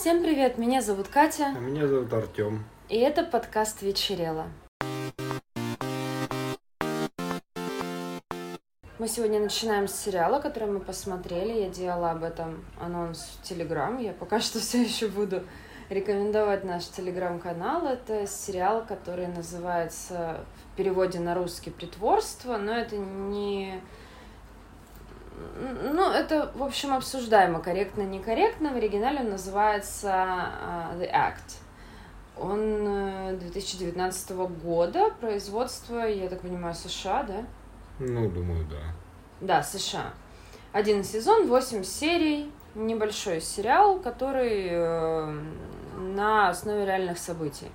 Всем привет, меня зовут Катя, А меня зовут Артем. и это подкаст «Вечерело». Мы сегодня начинаем с сериала, который мы посмотрели. Я делала об этом анонс в Телеграм. Я пока что все еще буду рекомендовать наш Телеграм-канал. Это сериал, который называется в переводе на русский «Притворство», но это не... Ну, это, в общем, обсуждаемо, корректно, некорректно. В оригинале он называется а, The Act. Он э, 2019 года, производство, я так понимаю, США, да? Ну, думаю, да. Да, США. Один сезон, восемь серий, небольшой сериал, который э, на основе реальных событий.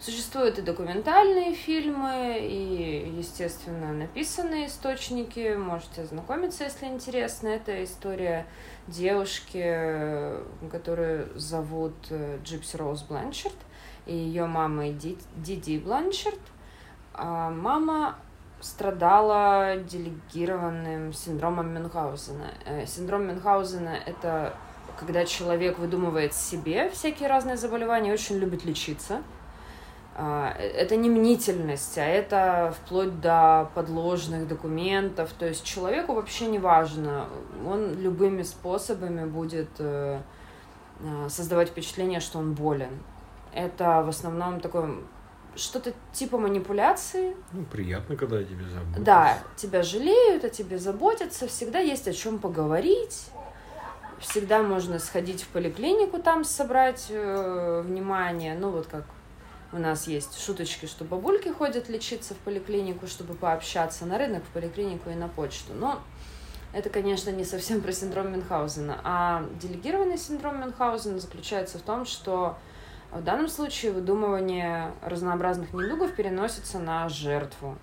Существуют и документальные фильмы, и, естественно, написанные источники. Можете ознакомиться, если интересно. Это история девушки, которую зовут э, Джипси Роуз Бланшард, и ее мамой Ди- Диди Бланшард. А мама страдала делегированным синдромом Мюнхгаузена. Э, Синдром Мюнхгаузена — это когда человек выдумывает себе всякие разные заболевания, очень любит лечиться. А, э, Это не мнительность, а это вплоть до подложных документов. То есть человеку вообще не важно, он любыми способами будет э, э, создавать впечатление, что он болен. Это в основном такое что-то типа манипуляции, Ну, приятно, когда о тебе заботятся. да, тебя жалеют, о тебе заботятся, всегда есть о чем поговорить. Всегда можно сходить в поликлинику, там собрать э, внимание. Ну, вот как у нас есть шуточки, что бабульки ходят лечиться в поликлинику, чтобы пообщаться на рынок, в поликлинику и на почту. Но это, конечно, не совсем про синдром Мюнхгаузена. А делегированный синдром Мюнхгаузена заключается в том, что в данном случае выдумывание разнообразных недугов переносится на жертву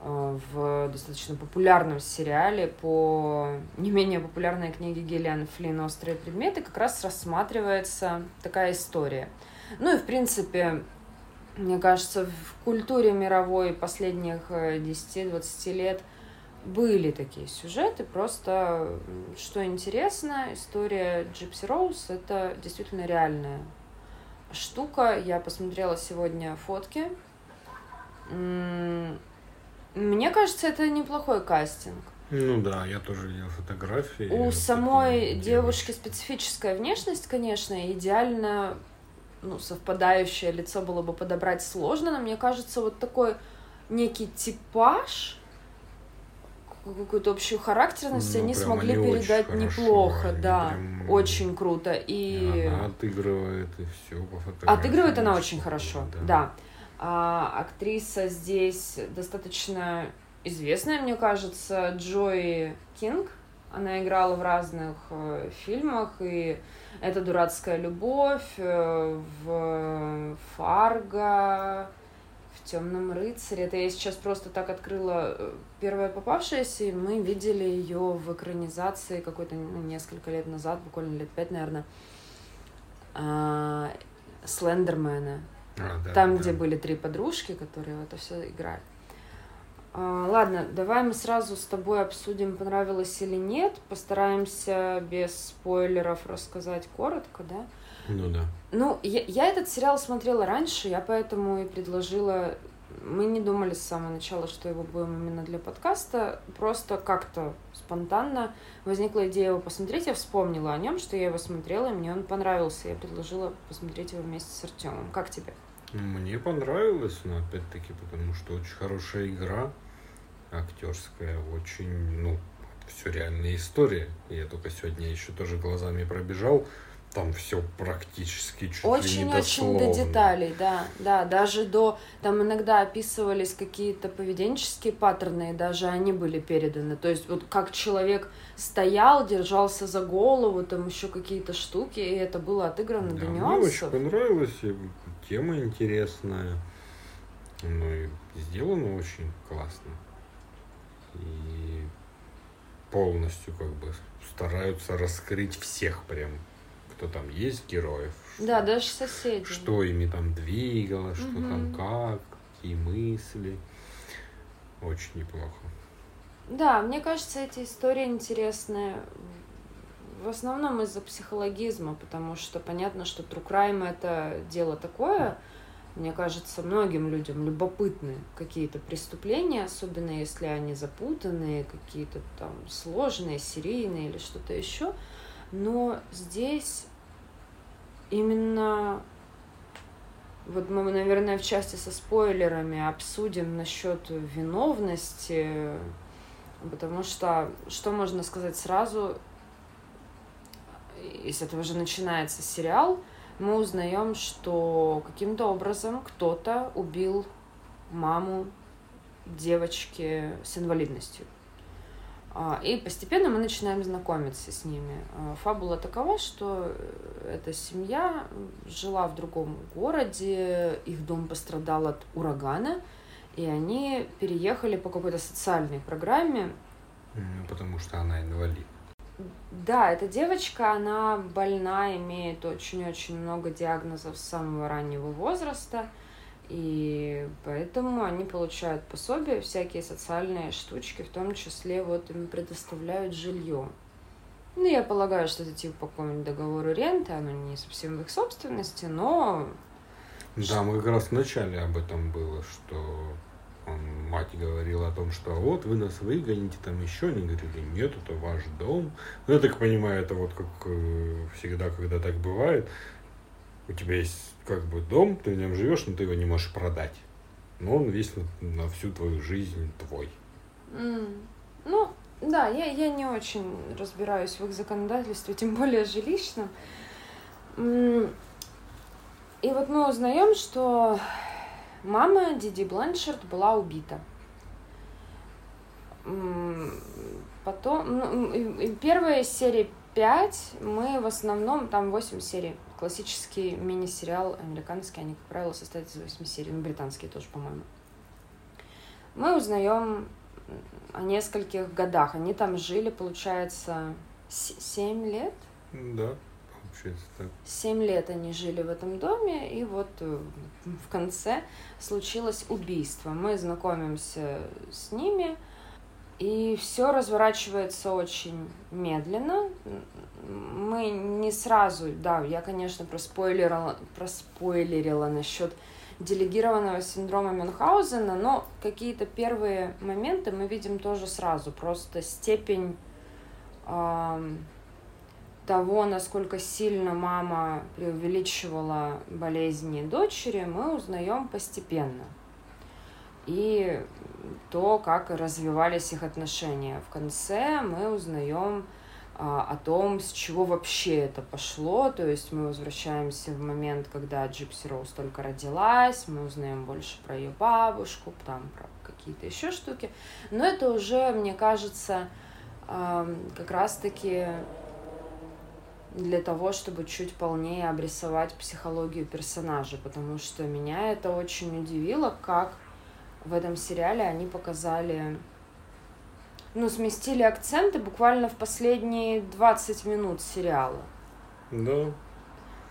э, в достаточно популярном сериале по не менее популярной книге Гиллиан Флинн «Острые предметы» как раз рассматривается такая история. Ну и, в принципе, мне кажется, в культуре мировой последних э, 10-20 лет были такие сюжеты, просто что интересно, история Джипси Роуз — это действительно реальная штука. Я посмотрела сегодня фотки. Мне кажется, это неплохой кастинг. Ну да, я тоже видел фотографии. У самой девушки специфическая внешность, конечно, идеально ну, совпадающее лицо было бы подобрать сложно, но мне кажется, вот такой некий типаж, какую-то общую характерность Ну, они смогли они передать хорошо, неплохо, они да, прям- очень круто. И Она отыгрывает, и все по фотографии. Отыгрывает она очень Очень хорошо, да. да. А, актриса здесь достаточно известная, мне кажется, Джои Кинг. Она играла в разных э, фильмах, и «Это дурацкая любовь», э, в «Фарго», в «Темном рыцаре». Это я сейчас просто так открыла э, первое попавшееся, и мы видели ее в экранизации какой-то ну, несколько лет назад, буквально лет пять, наверное, а, Слендермена. А, да, Там, да. где были три подружки, которые это все играли. А, ладно, давай мы сразу с тобой обсудим, понравилось или нет. Постараемся без спойлеров рассказать коротко, да? Ну да. Ну, я, я этот сериал смотрела раньше, я поэтому и предложила... Мы не думали с самого начала, что его будем именно для подкаста. Просто как-то спонтанно возникла идея его посмотреть. Я вспомнила о нем, что я его смотрела, и мне он понравился. Я предложила посмотреть его вместе с Артемом. Как тебе? Мне понравилось, но опять-таки, потому что очень хорошая игра, актерская, очень, ну, все реальная история. Я только сегодня еще тоже глазами пробежал, там все практически чуть Очень-очень до дословно. деталей, да, да, даже до, там иногда описывались какие-то поведенческие паттерны, и даже они были переданы, то есть вот как человек стоял, держался за голову, там еще какие-то штуки, и это было отыграно до Да, мне очень нюансов. понравилось, и тема интересная, ну и сделано очень классно. И полностью как бы стараются раскрыть всех прям, кто там есть героев. Да, что- даже соседи. Что ими там двигало, что там Мгм. как, какие мысли. Очень неплохо. Да, мне кажется, эти истории интересные. в основном из-за психологизма, потому что понятно, что true crime это дело такое, мне кажется, многим людям любопытны какие-то преступления, особенно если они запутанные, какие-то там сложные, серийные или что-то еще. Но здесь именно вот мы, наверное, в части со спойлерами обсудим насчет виновности, потому что что можно сказать сразу, если этого же начинается сериал, мы узнаем, что каким-то образом кто-то убил маму девочки с инвалидностью. А, и постепенно мы начинаем знакомиться с ними. А, фабула такова, что эта семья жила в другом городе, их дом пострадал от урагана, и они переехали по какой-то социальной программе. Потому что она инвалид. Да, эта девочка, она больна, имеет очень-очень много диагнозов с самого раннего возраста. И поэтому они получают пособия, всякие социальные штучки, в том числе вот им предоставляют жилье. Ну, я полагаю, что это типа по какому-нибудь договору ренты, оно не совсем в их собственности, но... Да, мы как раз в начале об этом было, что он, мать говорила о том, что вот вы нас выгоните, там еще, они говорили, нет, это ваш дом. Ну, я так понимаю, это вот как э, всегда, когда так бывает, у тебя есть как бы дом, ты в нем живешь, но ты его не можешь продать. Но он весь на, на всю твою жизнь твой. Mm. Ну, да, я, я не очень разбираюсь в их законодательстве, тем более жилищном. И вот мы узнаем, что мама Диди Бланшерт была убита. Потом, ну, первая серия 5, мы в основном, там 8 серий, классический мини-сериал американский, они, как правило, состоят из 8 серий, ну, британские тоже, по-моему. Мы узнаем о нескольких годах. Они там жили, получается, 7 лет? Да, получается так. 7 лет они жили в этом доме, и вот э, в конце случилось убийство. Мы знакомимся с ними, и все разворачивается очень медленно. Мы не сразу, да, я, конечно, проспойлерила, проспойлерила насчет делегированного синдрома Мюнхгаузена, но какие-то первые моменты мы видим тоже сразу. Просто степень того, насколько сильно мама преувеличивала болезни дочери, мы узнаем постепенно и то, как развивались их отношения. В конце мы узнаем а, о том, с чего вообще это пошло. То есть мы возвращаемся в момент, когда Джипси Роуз только родилась, мы узнаем больше про ее бабушку, там про какие-то еще штуки. Но это уже, мне кажется, как раз-таки для того, чтобы чуть полнее обрисовать психологию персонажа, потому что меня это очень удивило, как в этом сериале они показали, ну, сместили акценты буквально в последние 20 минут сериала. Да.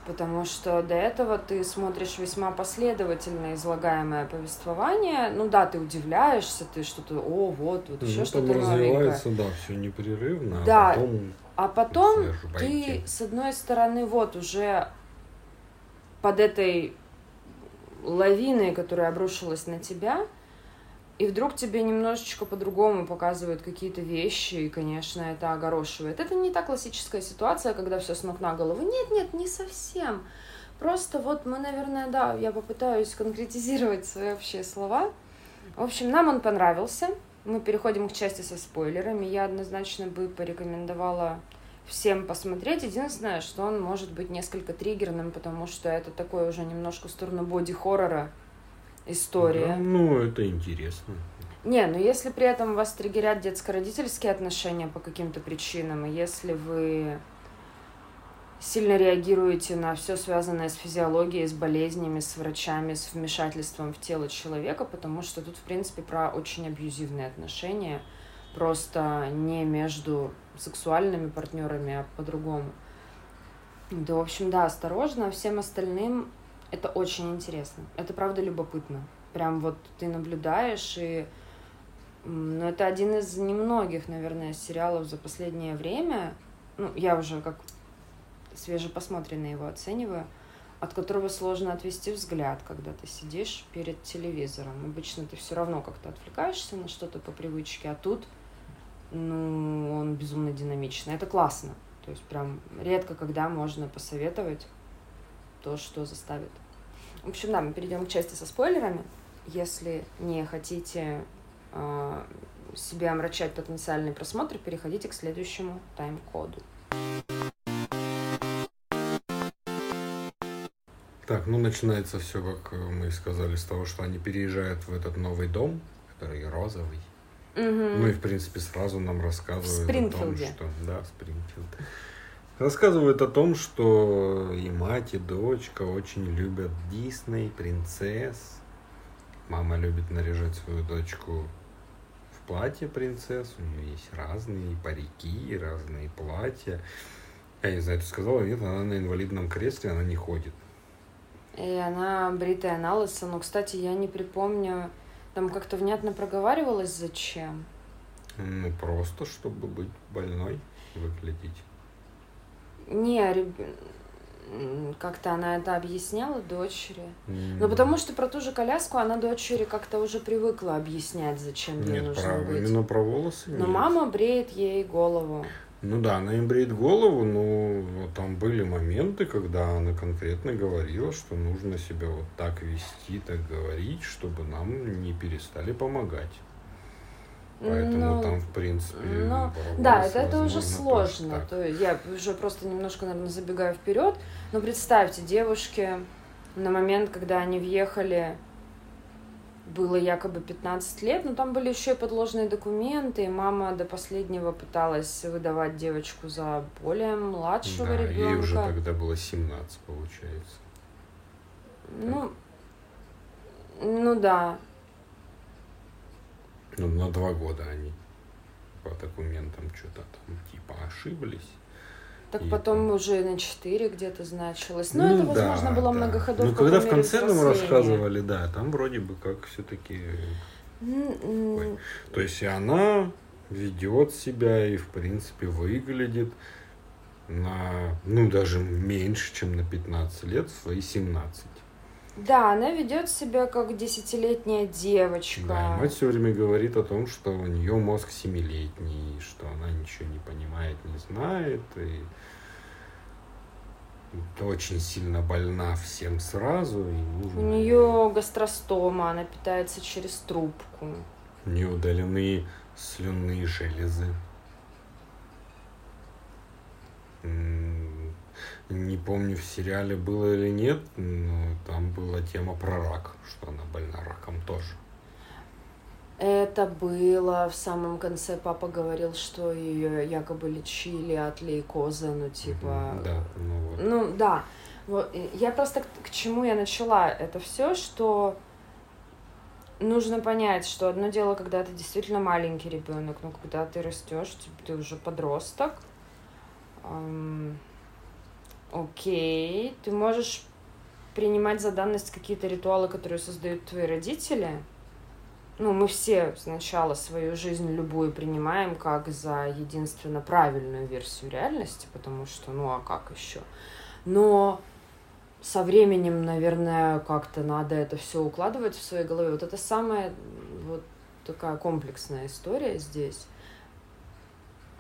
Потому что до этого ты смотришь весьма последовательно излагаемое повествование. Ну да, ты удивляешься, ты что-то, о, вот, вот еще ну, что-то развивается, да, все непрерывно. А да, а потом, а потом ты, с одной стороны, вот уже под этой лавиной, которая обрушилась на тебя, и вдруг тебе немножечко по-другому показывают какие-то вещи, и, конечно, это огорошивает. Это не та классическая ситуация, когда все с ног на голову. Нет, нет, не совсем. Просто вот мы, наверное, да, я попытаюсь конкретизировать свои общие слова. В общем, нам он понравился. Мы переходим к части со спойлерами. Я однозначно бы порекомендовала всем посмотреть. Единственное, что он может быть несколько триггерным, потому что это такой уже немножко в сторону боди-хоррора история. Да, ну, это интересно. Не, но если при этом вас триггерят детско-родительские отношения по каким-то причинам, и если вы сильно реагируете на все связанное с физиологией, с болезнями, с врачами, с вмешательством в тело человека, потому что тут, в принципе, про очень абьюзивные отношения, просто не между сексуальными партнерами, а по-другому. Да, в общем, да, осторожно. А всем остальным это очень интересно. Это правда любопытно. Прям вот ты наблюдаешь и ну, это один из немногих, наверное, сериалов за последнее время, ну, я уже как свежепосмотренно его оцениваю, от которого сложно отвести взгляд, когда ты сидишь перед телевизором. Обычно ты все равно как-то отвлекаешься на что-то по привычке, а тут, ну, он безумно динамичный. Это классно. То есть прям редко когда можно посоветовать то, что заставит. В общем, да, мы перейдем к части со спойлерами. Если не хотите э, себе омрачать потенциальный просмотр, переходите к следующему тайм-коду. Так, ну начинается все, как мы сказали, с того, что они переезжают в этот новый дом, который розовый. Угу. Ну и, в принципе, сразу нам рассказывают о том, что... Да, Спрингфилд. Рассказывают о том, что и мать, и дочка очень любят Дисней, принцесс. Мама любит наряжать свою дочку в платье принцесс. У нее есть разные парики, разные платья. Я не знаю, ты сказала, нет, она на инвалидном кресле, она не ходит. И она бритая на лысо. Но, кстати, я не припомню, там как-то внятно проговаривалось, зачем. Ну, просто, чтобы быть больной, выглядеть. Не, реб- как-то она это объясняла дочери. М, Ну, потому что про ту же коляску она дочери как-то уже привыкла объяснять, зачем ей Нет, нужно про, быть. именно про волосы Но нет. мама бреет ей голову. Ну да, она им бреет голову, но там были моменты, когда она конкретно говорила, что нужно себя вот так вести, так говорить, чтобы нам не перестали помогать. Поэтому Ну, там, в принципе, ну, про Да, это, это уже сложно. так. То есть я уже просто немножко, наверное, забегаю вперед. Но представьте, девушки на момент, когда они въехали, было якобы 15 лет, но там были еще и подложные документы, и мама до последнего пыталась выдавать девочку за более младшего Да, ей ребенка. уже тогда было 17, получается. Ну, ну да. Ну, на два года они по документам что-то там типа ошиблись. Так И потом там- уже на 4 где-то значилось. Но это, возможно, да, была да. многоходовка. Ну, когда в конце нам рассказывали, да, там вроде бы как все-таки То есть и она ведет себя и, в принципе, выглядит на, ну, даже меньше, чем на 15 лет, в свои 17. Да, она ведет себя как десятилетняя девочка. Да, и мать все время говорит о том, что у нее мозг семилетний, что она ничего не понимает, не знает, и очень сильно больна всем сразу, и нужно... У нее гастростома, она питается через трубку. не удалены слюнные железы. Не помню, в сериале было или нет, но там была тема про рак, что она больна раком тоже. Это было в самом конце. Папа говорил, что ее якобы лечили от лейкоза, ну типа. Да, ну вот. Ну да. Вот, я просто к, к чему я начала это все, что нужно понять, что одно дело, когда ты действительно маленький ребенок, но когда ты растешь, типа, ты уже подросток. Ам, окей, ты можешь принимать за данность какие-то ритуалы, которые создают твои родители. Ну, мы все сначала свою жизнь любую принимаем как за единственно правильную версию реальности, потому что, ну а как еще? Но со временем, наверное, как-то надо это все укладывать в своей голове. Вот это самая вот такая комплексная история здесь.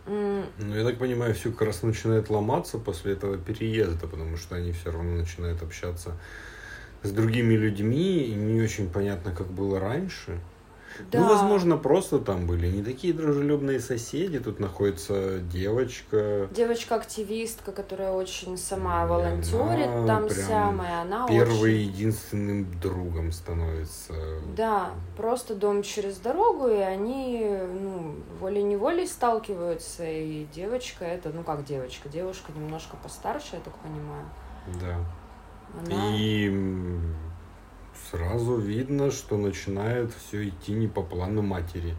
Ну, я так понимаю, все как раз начинает ломаться после этого переезда, потому что они все равно начинают общаться с другими людьми, и не очень понятно, как было раньше. Да. Ну, возможно, просто там были не такие дружелюбные соседи. Тут находится девочка, Девочка-активистка, которая очень сама И волонтерит она там прям самая, она первый очень... единственным другом становится. Да, просто дом через дорогу, и они, ну, волей-неволей сталкиваются, и девочка это, ну как девочка, девушка немножко постарше, я так понимаю. Да. Она... И сразу видно, что начинает все идти не по плану матери.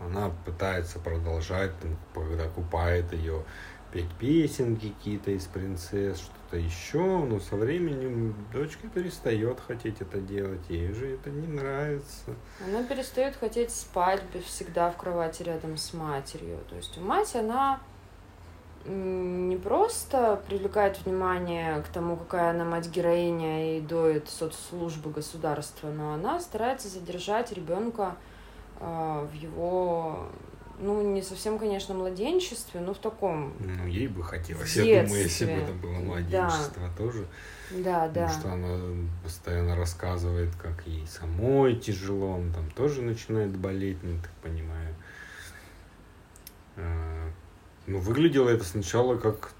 Она пытается продолжать, там, когда купает ее, петь песенки какие-то из принцесс, что-то еще, но со временем дочка перестает хотеть это делать, ей же это не нравится. Она перестает хотеть спать всегда в кровати рядом с матерью. То есть у мать она не просто привлекает внимание к тому, какая она мать-героиня и доит соцслужбы государства, но она старается задержать ребенка э, в его, ну, не совсем, конечно, младенчестве, но в таком Ну, ей бы хотелось, детстве. я думаю, если бы это было младенчество тоже. Да, да. Потому что она постоянно рассказывает, как ей самой тяжело, он там тоже начинает болеть, ну, так понимаю. Ну, выглядело это сначала как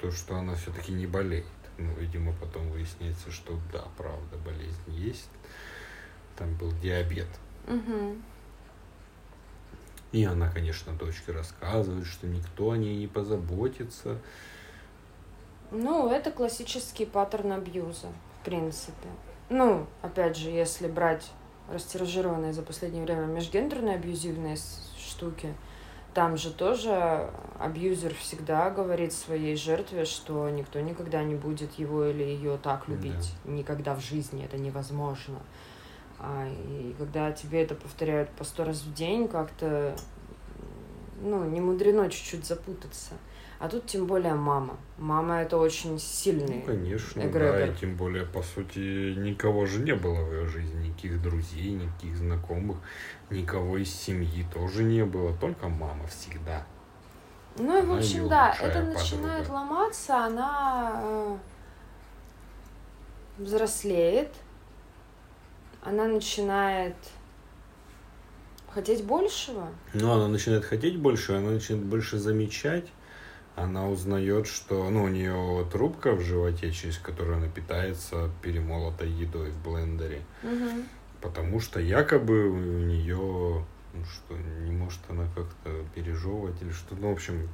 то, что она все-таки не болеет. Ну, видимо, потом выясняется, что да, правда, болезнь есть. Там был диабет. Мгм. И она, конечно, дочке рассказывает, что никто о ней не позаботится. Ну, это классический паттерн абьюза, в принципе. Ну, опять же, если брать растиражированные за последнее время межгендерные абьюзивные штуки, там же тоже абьюзер всегда говорит своей жертве, что никто никогда не будет его или ее так любить. Никогда в жизни это невозможно. А, и когда тебе это повторяют по сто раз в день, как-то, ну, не мудрено чуть-чуть запутаться. А тут тем более мама. Мама это очень сильный. Ну, конечно, да, эгрегор. и тем более, по сути, никого же не было в ее жизни, никаких друзей, никаких знакомых, никого из семьи тоже не было, только мама всегда. Ну и в общем, да, это подруга. начинает ломаться, она э, взрослеет, она начинает хотеть большего. Ну, она начинает хотеть больше, она начинает больше замечать, она узнает, что, ну, у нее трубка в животе, через которую она питается перемолотой едой в блендере. Мгм. Потому что якобы у нее, ну что, не может она как-то пережевывать или что. Ну, в общем,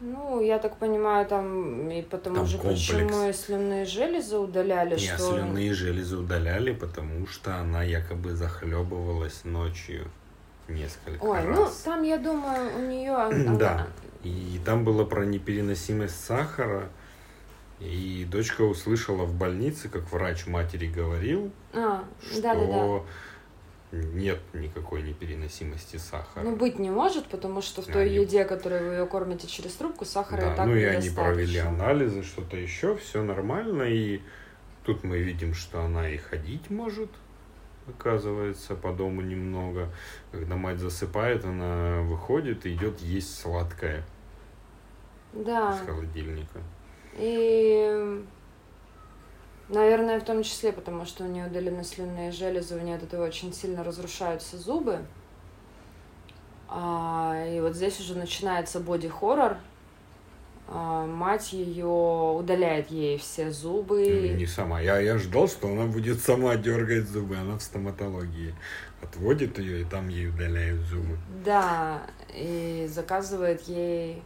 Ну, я так понимаю, там и потому Там же, комплекс. почему слюнные железы удаляли, не что... слюнные железы удаляли, потому что она якобы захлебывалась ночью несколько Ой, ну раз. там, я думаю, у нее... Да. И там было про непереносимость сахара. И дочка услышала в больнице, как врач матери говорил, А, что да-да-да. нет никакой непереносимости сахара. Ну, быть не может, потому что в Да, той они- еде, которой вы ее кормите через трубку, сахара Да, и так ну и они провели анализы, что-то еще, все нормально. И тут мы видим, что она и ходить может, оказывается, по дому немного. Когда мать засыпает, она выходит и идет есть сладкое Да. из холодильника. И, наверное, в том числе, потому что у нее удалены слюнные железы, у нее от этого очень сильно разрушаются зубы. А, и вот здесь уже начинается боди-хоррор. А, мать ее удаляет ей все зубы. Не сама. Я, я ждал, что она будет сама дергать зубы. Она в стоматологии. Отводит ее, и там ей удаляют зубы. Да, и заказывает ей,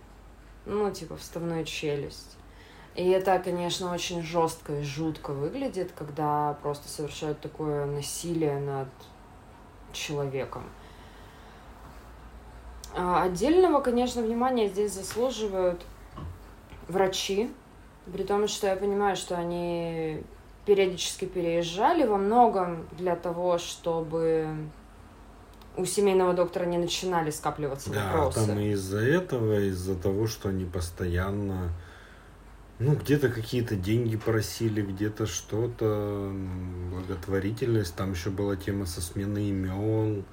ну, типа, вставную челюсть. И это, конечно, очень жестко и жутко выглядит, когда просто совершают такое насилие над человеком. А Отдельного, конечно, внимания здесь заслуживают врачи, при том, что я понимаю, что они периодически переезжали во многом для того, чтобы у семейного доктора не начинали скапливаться Да, вопросы. там из-за этого, из-за того, что они постоянно, ну, где-то какие-то деньги просили, где-то что-то, благотворительность. Там еще была тема со сменой имен,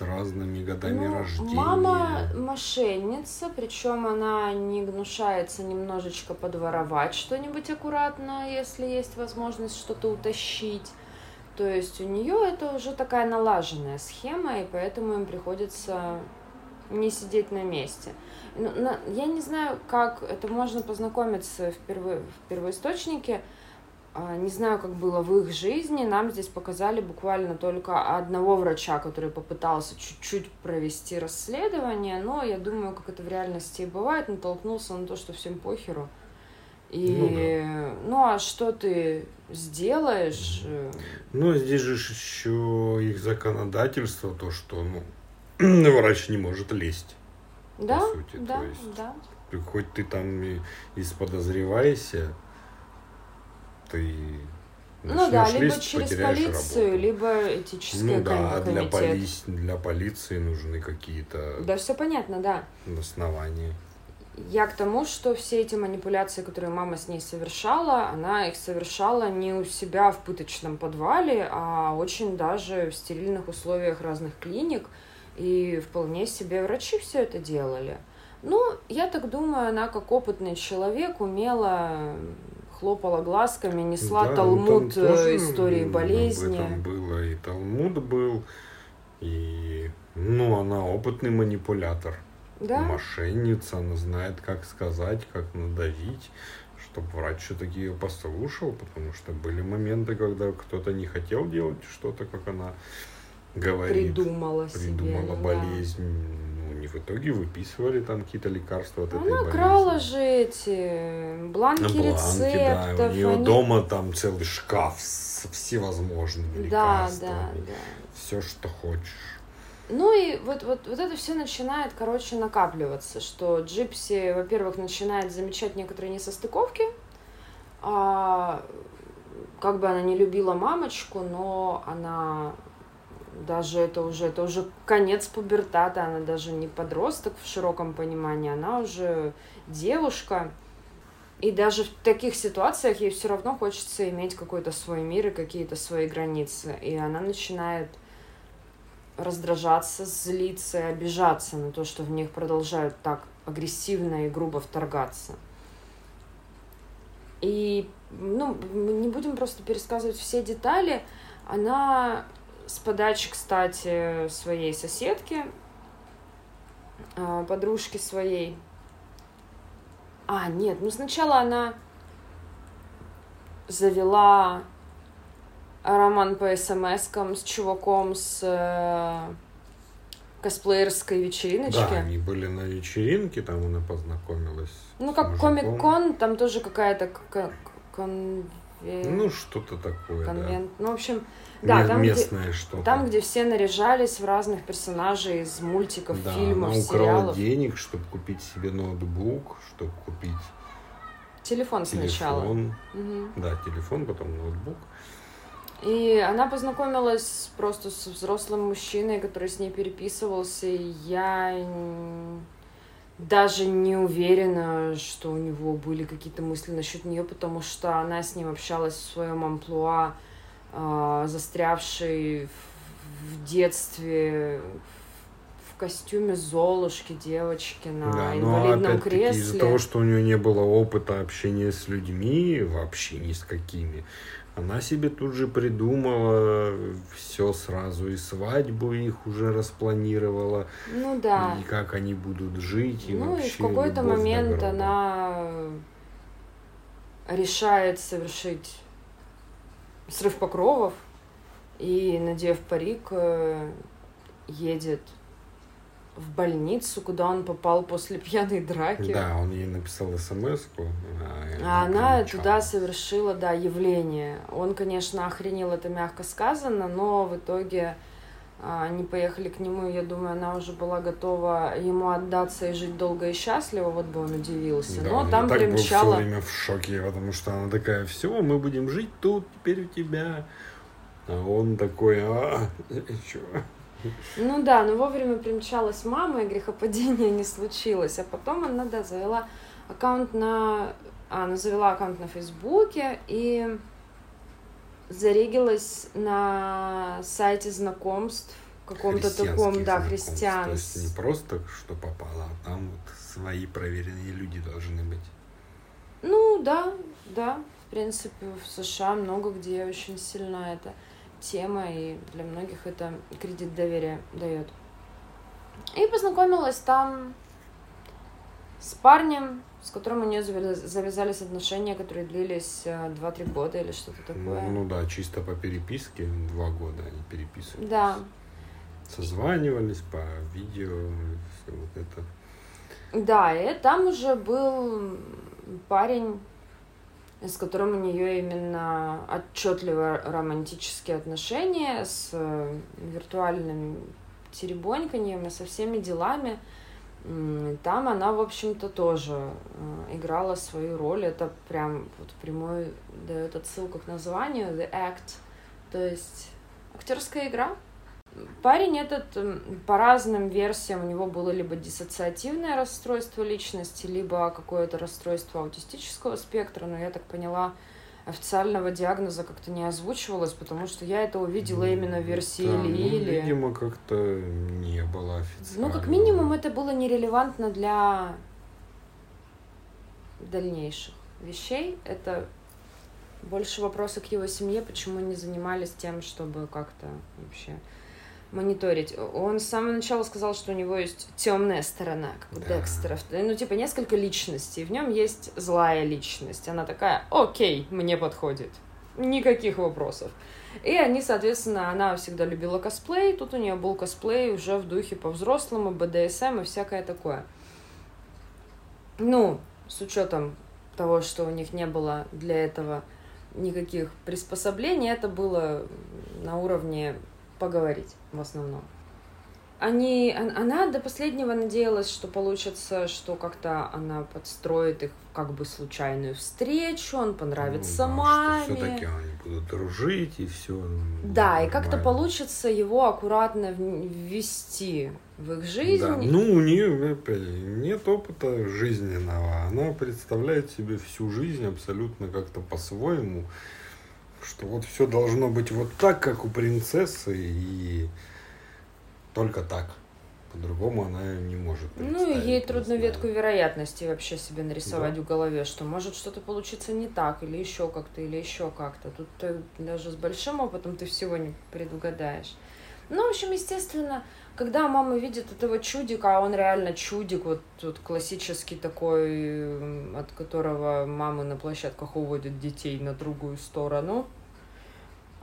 с разными годами Ну, рождения. Мама мошенница, причем она не гнушается немножечко подворовать что-нибудь аккуратно, если есть возможность что-то утащить. То есть у нее это уже такая налаженная схема, и поэтому им приходится не сидеть на месте. Ну, Я не знаю, как это можно познакомиться в, перво- в первоисточнике. А, Не знаю, как было в их жизни. Нам здесь показали буквально только одного врача, который попытался чуть-чуть провести расследование, но я думаю, как это в реальности и бывает, натолкнулся на то, что всем похеру. И, ну, а что ты сделаешь? Э, Ну, здесь же еще их законодательство, то, что, ну, врач не может лезть. Да, сути, да, то есть да. Хоть ты там и, и сподозревайся, ты Ну да, либо лезть, через полицию, работу. либо этический Ну да, а ком- для, комитет. поли... для полиции нужны какие-то Да, все понятно, да. основания. я к тому, что все эти манипуляции, которые мама с ней совершала, она их совершала не у себя в пыточном подвале, а очень даже в стерильных условиях разных клиник. И вполне себе врачи все это делали. Ну, я так думаю, она как опытный человек умела хлопала глазками, несла Да, ну, Талмуд э, тоже истории об болезни. этом было, и Талмуд был, и, ну, она опытный манипулятор. Да? Мошенница, она знает, как сказать, как надавить, чтобы врач все-таки ее послушал, потому что были моменты, когда кто-то не хотел делать что-то, как она говорит. Придумала, Придумала себе. ну да. Ну, не в итоге выписывали там какие-то лекарства от этой Она болезни. крала же эти бланки, На бланке, да, рецептов. у нее они- дома там целый шкаф с всевозможными Да, лекарствами. да, да. Все, что хочешь. Ну и вот, вот, вот это все начинает, короче, накапливаться, что Джипси, во-первых, начинает замечать некоторые несостыковки, а, как бы она не любила мамочку, но она даже это уже, это уже конец пубертата, она даже не подросток в широком понимании, она уже девушка, и даже в таких ситуациях ей все равно хочется иметь какой-то свой мир и какие-то свои границы, и она начинает раздражаться, злиться и обижаться на то, что в них продолжают так агрессивно и грубо вторгаться. И, ну, мы не будем просто пересказывать все детали. Она с подачи, кстати, своей соседки, а, подружки своей. А, нет, ну сначала она завела роман по смс с чуваком с э, косплеерской вечериночки. Да, они были на вечеринке, там она познакомилась. Ну, как. Комик-кон, там тоже какая-то к- конве- Ну, что-то такое, конвент. Ну, в общем, да. там где, Местное что-то. там, где все наряжались в разных персонажей из мультиков, да, фильмов, она украла сериалов. денег, чтобы купить себе ноутбук, чтобы купить Телефон сначала. телефон. Мгм. Да, телефон, потом ноутбук. И она познакомилась просто с взрослым мужчиной, который с ней переписывался. И я даже не уверена, что у него были какие-то мысли насчет нее, потому что она с ним общалась в своем амплуа, а, застрявшей в, в детстве в костюме Золушки, девочки на да, но инвалидном опять-таки кресле. из-за того, что у нее не было опыта общения с людьми, вообще ни с какими, она себе тут же придумала все сразу, и свадьбу их уже распланировала, Ну да. и как они будут жить, и Ну и вообще в какой-то момент она решает совершить срыв покровов и, надев парик, э, едет в больницу, куда он попал после пьяной драки. Да, он ей написал смс А она туда совершила, да, явление. Он, конечно, охренел, это мягко сказано, но в итоге а, они поехали к нему, и я думаю, она уже была готова ему отдаться и жить долго и счастливо, вот бы он удивился. Да, но он там и так примчала... был все время в шоке, потому что она такая, все, мы будем жить тут, теперь у тебя. А он такой, а, чё? Ну да, но вовремя примчалась мама, и грехопадения не случилось. А потом она, да, завела аккаунт на... А, она завела аккаунт на Фейсбуке и зарегилась на сайте знакомств каком-то таком, да, знакомств. То есть не просто что попало, а там вот свои проверенные люди должны быть. Ну да, да, в принципе, в США много где очень сильна эта тема, и для многих это кредит доверия дает. И познакомилась там с парнем, с которым у нее завязались отношения, которые длились э, 2-3 года или что-то такое. Ну, ну да, чисто по переписке, два года они переписывались. Да, Созванивались по видео, все вот это. да, и там уже был парень, с которым у нее именно отчетливо романтические отношения с э, виртуальным теребоньканьем и со всеми делами. Там она, в общем-то, тоже э, играла свою роль. Это прям вот прямой дает отсылку к названию The Act, то есть актерская игра. Парень этот по разным версиям у него было либо диссоциативное расстройство личности, либо какое-то расстройство аутистического спектра, но я так поняла, официального диагноза как-то не озвучивалось, потому что я это увидела именно в версии да, Лили. Ну, видимо, как-то не было официально. Ну, как минимум, это было нерелевантно для дальнейших вещей. Это больше вопросы к его семье, почему не занимались тем, чтобы как-то вообще мониторить. Он с самого начала сказал, что у него есть темная сторона, как у да. Декстера. Ну, типа, несколько личностей. В нем есть злая личность. Она такая, окей, мне подходит. Никаких вопросов. И они, соответственно, она всегда любила косплей. Тут у нее был косплей уже в духе по-взрослому, БДСМ и всякое такое. Ну, с учетом того, что у них не было для этого никаких приспособлений, это было на уровне поговорить в основном. Они, она до последнего надеялась, что получится, что как-то она подстроит их как бы случайную встречу, он понравится ну, да, маме. Все-таки они будут дружить и все. Да, и как-то получится его аккуратно ввести в их жизнь. Да. Ну, у нее нет опыта жизненного. Она представляет себе всю жизнь абсолютно как-то по-своему что вот все должно быть вот так, как у принцессы, и только так. По-другому она не может Ну, и ей трудно ветку вероятности вообще себе нарисовать да. в голове, что может что-то получиться не так, или еще как-то, или еще как-то. Тут ты даже с большим опытом ты всего не предугадаешь. Ну, в общем, естественно, когда мама видит этого чудика, а он реально чудик, вот тут классический такой, от которого мамы на площадках уводят детей на другую сторону,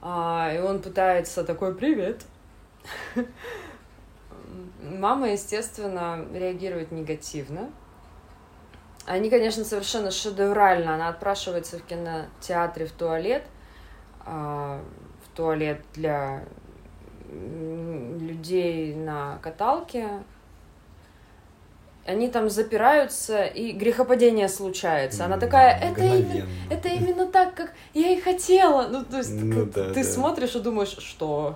а, и он пытается такой «Привет!» Мама, естественно, реагирует негативно. Они, конечно, совершенно шедеврально. Она отпрашивается в кинотеатре в туалет, а, в туалет для людей на каталке, они там запираются, и грехопадение случается. Она такая, это именно, это именно так, как я и хотела. Ну, то есть ну, да, ты да. смотришь и думаешь, что...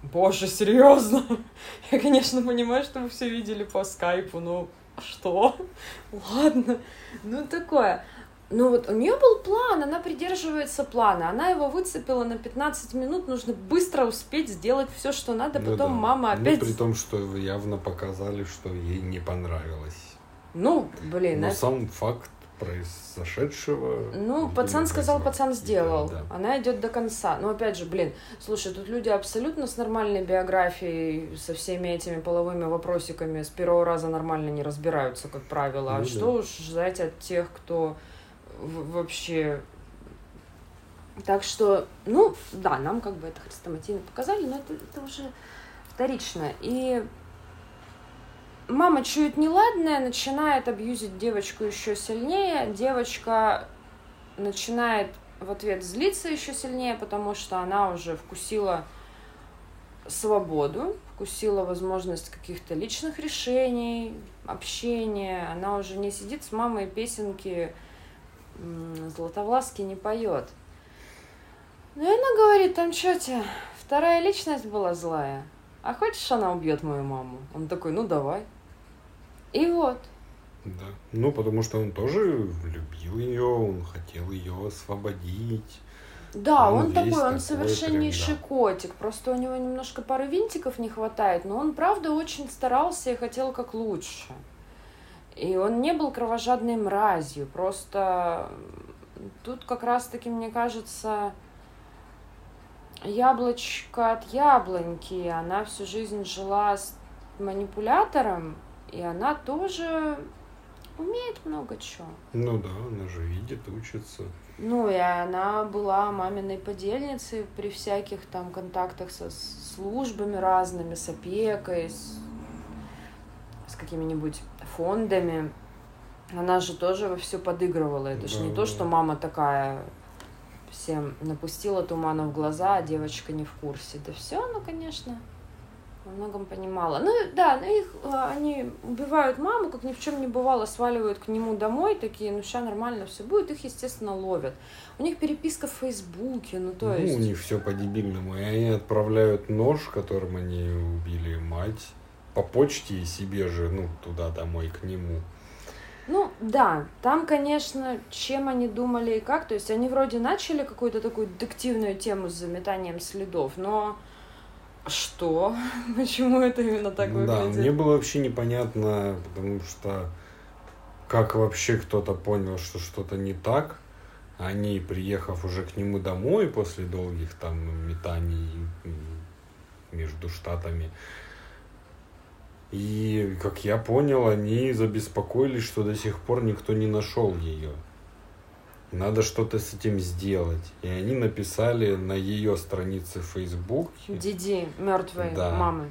Боже, серьезно? Я, конечно, понимаю, что вы все видели по скайпу, но что? Ладно. Ну, такое. Ну вот у нее был план, она придерживается плана, она его выцепила на 15 минут, нужно быстро успеть сделать все, что надо, ну, потом да. мама ну, опять... Ну, при том, что явно показали, что ей не понравилось. Ну, блин, Но это... сам факт произошедшего. Ну, пацан сказал, пацан сделал. Да, да. Она идет до конца. Но опять же, блин, слушай, тут люди абсолютно с нормальной биографией, со всеми этими половыми вопросиками с первого раза нормально не разбираются, как правило. А ну, а да. что уж ждать от тех, кто вообще... Так что, ну, да, нам как бы это хрестоматийно показали, но это, это уже вторично. И мама чует неладное, начинает абьюзить девочку еще сильнее. Девочка начинает в ответ злиться еще сильнее, потому что она уже вкусила свободу, вкусила возможность каких-то личных решений, общения. Она уже не сидит с мамой песенки Златовласки не поет. Ну и она говорит, там что тебе, вторая личность была злая. А хочешь, она убьет мою маму? Он такой, ну давай. И вот. Да. Ну, потому что он тоже любил ее, он хотел ее освободить. Да, он, он такой, он такой совершеннейший прям, да. котик. Просто у него немножко пары винтиков не хватает, но он, правда, очень старался и хотел как лучше. И он не был кровожадной мразью, просто тут как раз-таки, мне кажется, яблочко от яблоньки. Она всю жизнь жила с манипулятором, и она тоже умеет много чего. Ну да, она же видит, учится. Ну, и она была маминой подельницей при всяких там контактах со службами разными, с опекой, с, с какими-нибудь фондами. Она же тоже во все подыгрывала. Это да, же не да. то, что мама такая всем напустила тумана в глаза, а девочка не в курсе. Да все, ну, конечно, во многом понимала. Ну да, ну их а, они убивают маму, как ни в чем не бывало, сваливают к нему домой, такие, ну сейчас нормально все будет, их, естественно, ловят. У них переписка в Фейсбуке, ну то ну, есть. у них все по-дебильному. И они отправляют нож, которым они убили мать, по почте и себе же, ну, туда домой, к нему. Ну, да, там, конечно, чем они думали и как. То есть они вроде начали какую-то такую детективную тему с заметанием следов, но что? Почему это именно так Да, выглядит? мне было вообще непонятно, потому что как вообще кто-то понял, что что-то не так. Они, приехав уже к нему домой после долгих там метаний между штатами, и, как я понял, они забеспокоились, что до сих пор никто не нашел ее. Надо что-то с этим сделать. И они написали на ее странице Фейсбуке, Диди мертвой Да. мамы.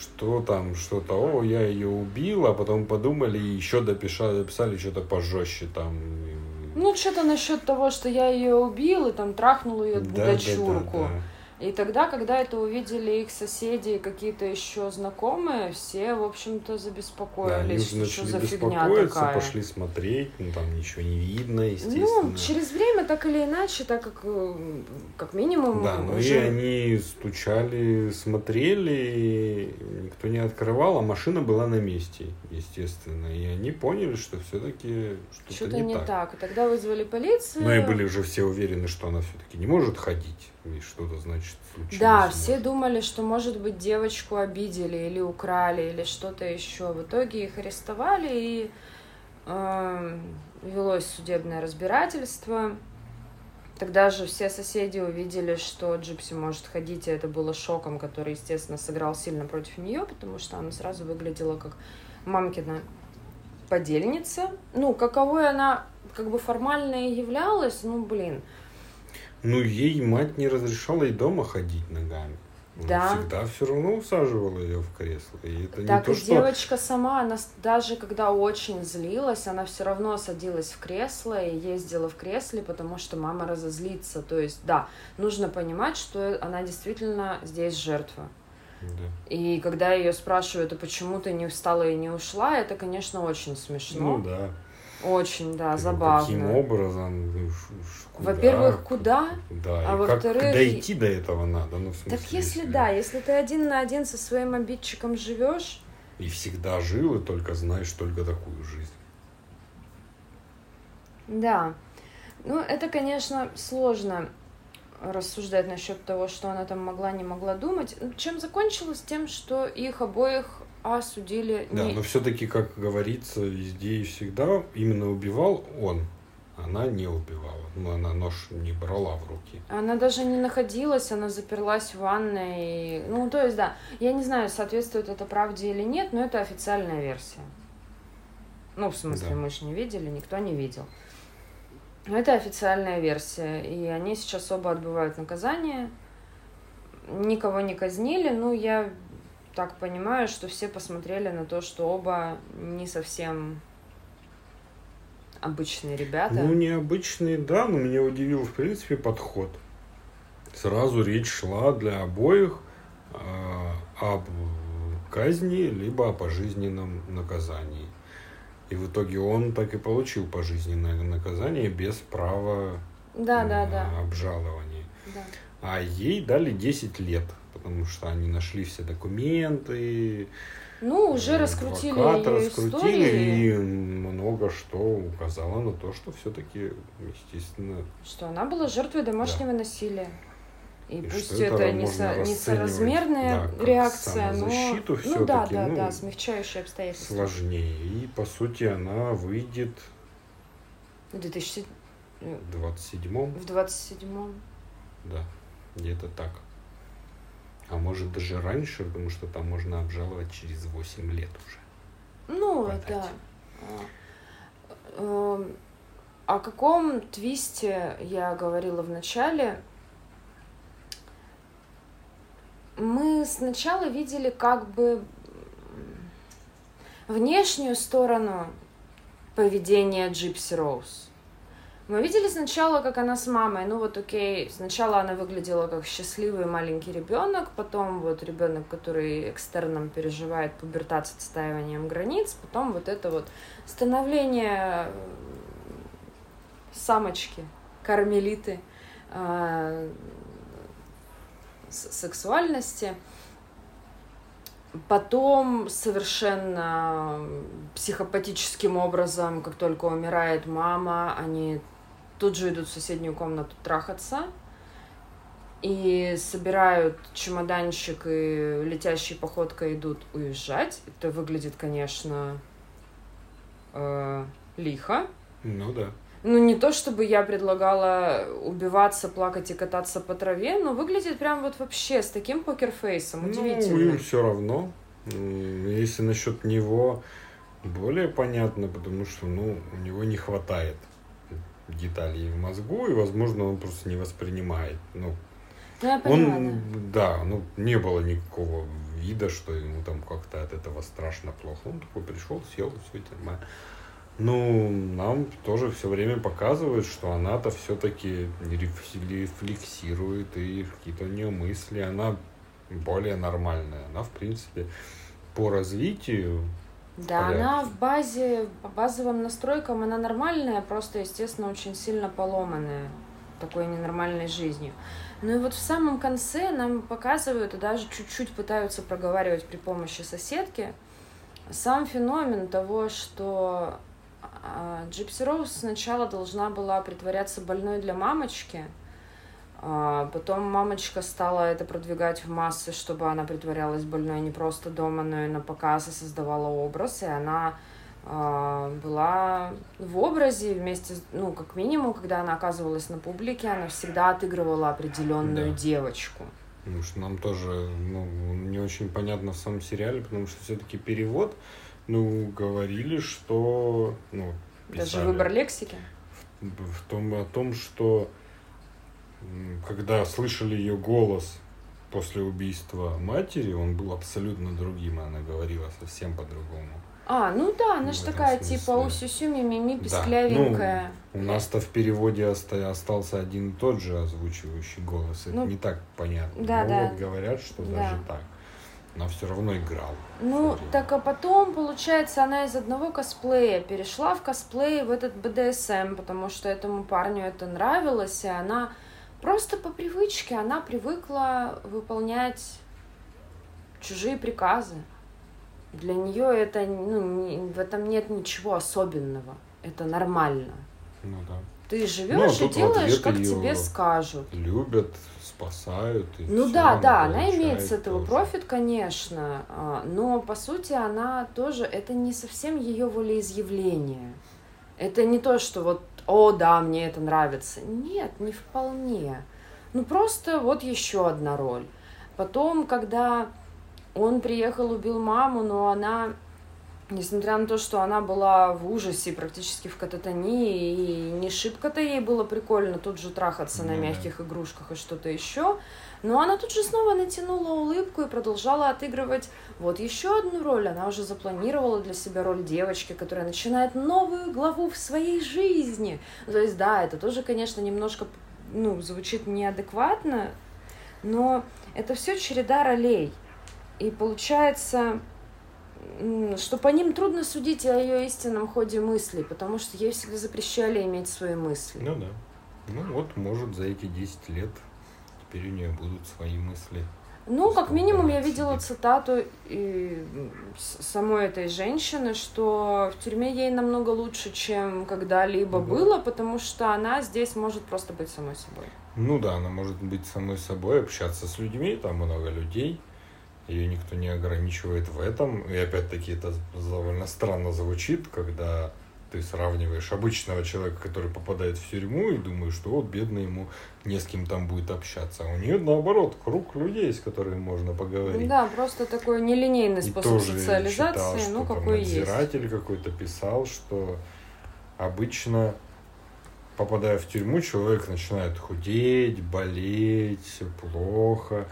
что там, что-то, о, я ее убил, а потом подумали и еще дописали, дописали что-то пожестче там. Ну, что-то насчет того, что я ее убил и там трахнул ее Да, да, да, дочурку. да. И тогда, когда это увидели их соседи и какие-то еще знакомые, все, в общем-то, Да, забеспокоились, уже что за фигня такая. пошли смотреть, ну там ничего не видно, естественно. Ну, через время, так или иначе, так как, э, как минимум, Да, ну уже... и они стучали, смотрели, никто не открывал, а машина была на месте, естественно. И они поняли, что все-таки что-то, что-то не, не так. так. И тогда вызвали полицию. Ну и были уже все уверены, что она все-таки не может ходить, и что-то значит случилось. Да, все думали, что, может быть, девочку обидели или украли, или что-то еще. В итоге их арестовали, и э, велось судебное разбирательство. Тогда же все соседи увидели, что Джипси может ходить, и это было шоком, который, естественно, сыграл сильно против нее, потому что она сразу выглядела как мамкина подельница. Ну, каковой она как бы формально и являлась, ну, блин, Ну, ей мать не разрешала и дома ходить ногами. Она Да. всегда все равно усаживала ее в кресло. И это Так не и то, что... девочка сама, она даже когда очень злилась, она все равно садилась в кресло и ездила в кресле, потому что мама разозлится. То есть, да, нужно понимать, что она действительно здесь жертва. Да. И когда ее спрашивают, а почему ты не встала и не ушла, это, конечно, очень смешно. Ну да. Очень, да, забавно. Каким образом? ну? Во-первых, куда? Да, А и как во-вторых, дойти до этого надо, ну, в смысле, Так если да, если ты один на один со своим обидчиком живешь, И всегда жил, и только знаешь только такую жизнь. Да. Ну, это, конечно, сложно рассуждать насчет того, что она там могла, не могла думать. Чем закончилось? Тем, что их обоих осудили. Да, не- но все-таки, как говорится, везде и всегда, именно убивал он. Она не убивала. Ну, она нож не брала в руки. Она даже не находилась, она заперлась в ванной. Ну, то есть, да, я не знаю, соответствует это правде или нет, но это официальная версия. Ну, в смысле, Да. мы же не видели, никто не видел. Но Это официальная версия, и они сейчас оба отбывают наказание. Никого не казнили, ну, я так понимаю, что все посмотрели на то, что оба не совсем обычные ребята. Ну, необычный, да, но меня удивил, в принципе, подход. Сразу речь шла для обоих э, об казни, либо о пожизненном наказании. И в итоге он так и получил пожизненное наказание без права да, да, на да, обжалования. да. А ей дали 10 лет, потому что они нашли все документы, Ну, уже э, раскрутили адвоката ее раскрутили, истории. и много что указало на то, что все-таки, естественно, Что она была жертвой домашнего насилия. И, И пусть это, это несоразмерная да, реакция, но... самозащиту Ну да, да, ну, да, смягчающие обстоятельства. сложнее. И, по сути, она выйдет В 2007 в 27-м, в 27-м. да, где-то так. А может даже раньше, потому что там можно обжаловать через 8 лет уже. Ну, Подать. да. А, эм, О каком твисте я говорила в начале? Мы сначала видели как бы внешнюю сторону поведения Джипси Роуз. Мы видели сначала, как она с мамой, ну вот окей, сначала она выглядела как счастливый маленький ребенок, потом вот ребенок, который экстерном переживает пубертат с отстаиванием границ, потом вот это вот становление э, самочки, кармелиты, э, сексуальности. Потом совершенно психопатическим образом, как только умирает мама, они тут же идут в соседнюю комнату трахаться и собирают чемоданчик и летящей походкой идут уезжать. Это выглядит, конечно, э, лихо. Ну да. Ну, не то чтобы я предлагала убиваться, плакать и кататься по траве, но выглядит прям вот вообще с таким покерфейсом. Удивительно. Ну, им все равно. Если насчет него более понятно, потому что, ну, у него не хватает деталей в мозгу, и, возможно, он просто не воспринимает. Ну, ну я понимаю, он, да. да, ну, не было никакого вида, что ему там как-то от этого страшно плохо. Он такой пришел, сел, все нормально. Ну, нам тоже все время показывают, что она-то все-таки рефлексирует, и какие-то у нее мысли, она более нормальная. Она, в принципе, по развитию да, она в базе, по базовым настройкам она нормальная, просто, естественно, очень сильно поломанная такой ненормальной жизнью. Ну и вот в самом конце нам показывают и даже чуть-чуть пытаются проговаривать при помощи соседки сам феномен того, что а, Джипси Роуз сначала должна была притворяться больной для мамочки – а, потом мамочка стала это продвигать в массы, чтобы она притворялась больной не просто дома, но и на показ и создавала образ. И она а, была в образе вместе, ну, как минимум, когда она оказывалась на публике, она всегда отыгрывала определенную да. девочку. Потому что нам тоже ну, не очень понятно в самом сериале, потому что все-таки перевод, ну, говорили, что... Ну, писали, Даже выбор лексики? В, в том, о том, что когда слышали ее голос после убийства матери, он был абсолютно другим, она говорила совсем по-другому. А, ну да, она же такая смысле. типа усюсю мими писклявенькая. Да. Ну, у нас-то в переводе остался один и тот же озвучивающий голос. Это ну, не так понятно. Да, Но да. вот говорят, что да. даже так. Но все равно играл. Ну, так а потом, получается, она из одного косплея перешла в косплей в этот БДСМ, потому что этому парню это нравилось, и она Просто по привычке она привыкла выполнять чужие приказы. Для нее это, ну, не, в этом нет ничего особенного. Это нормально. Ну да. Ты живешь ну, и делаешь, как тебе скажут. Любят, спасают. И ну все, да, да, она имеет с этого тоже. профит, конечно, а, но по сути она тоже, это не совсем ее волеизъявление. Это не то, что вот о, да, мне это нравится. Нет, не вполне. Ну, просто вот еще одна роль. Потом, когда он приехал, убил маму, но она, несмотря на то, что она была в ужасе, практически в кататонии, и не шибко-то ей было прикольно тут же трахаться mm-hmm. на мягких игрушках и что-то еще, но она тут же снова натянула улыбку и продолжала отыгрывать вот еще одну роль. Она уже запланировала для себя роль девочки, которая начинает новую главу в своей жизни. То есть, да, это тоже, конечно, немножко ну, звучит неадекватно, но это все череда ролей. И получается, что по ним трудно судить о ее истинном ходе мыслей, потому что ей всегда запрещали иметь свои мысли. Ну да. Ну вот, может, за эти 10 лет теперь у нее будут свои мысли. Ну, как минимум, я видела цитату и самой этой женщины, что в тюрьме ей намного лучше, чем когда-либо да. было, потому что она здесь может просто быть самой собой. Ну да, она может быть самой собой, общаться с людьми, там много людей, ее никто не ограничивает в этом. И опять-таки это довольно странно звучит, когда ты сравниваешь обычного человека, который попадает в тюрьму, и думаешь, что вот бедный ему не с кем там будет общаться. А у нее наоборот круг людей, с которыми можно поговорить. Да, просто такой нелинейный способ и социализации, читал, ну какой есть. Надзиратель какой-то писал, что обычно попадая в тюрьму, человек начинает худеть, болеть, все плохо.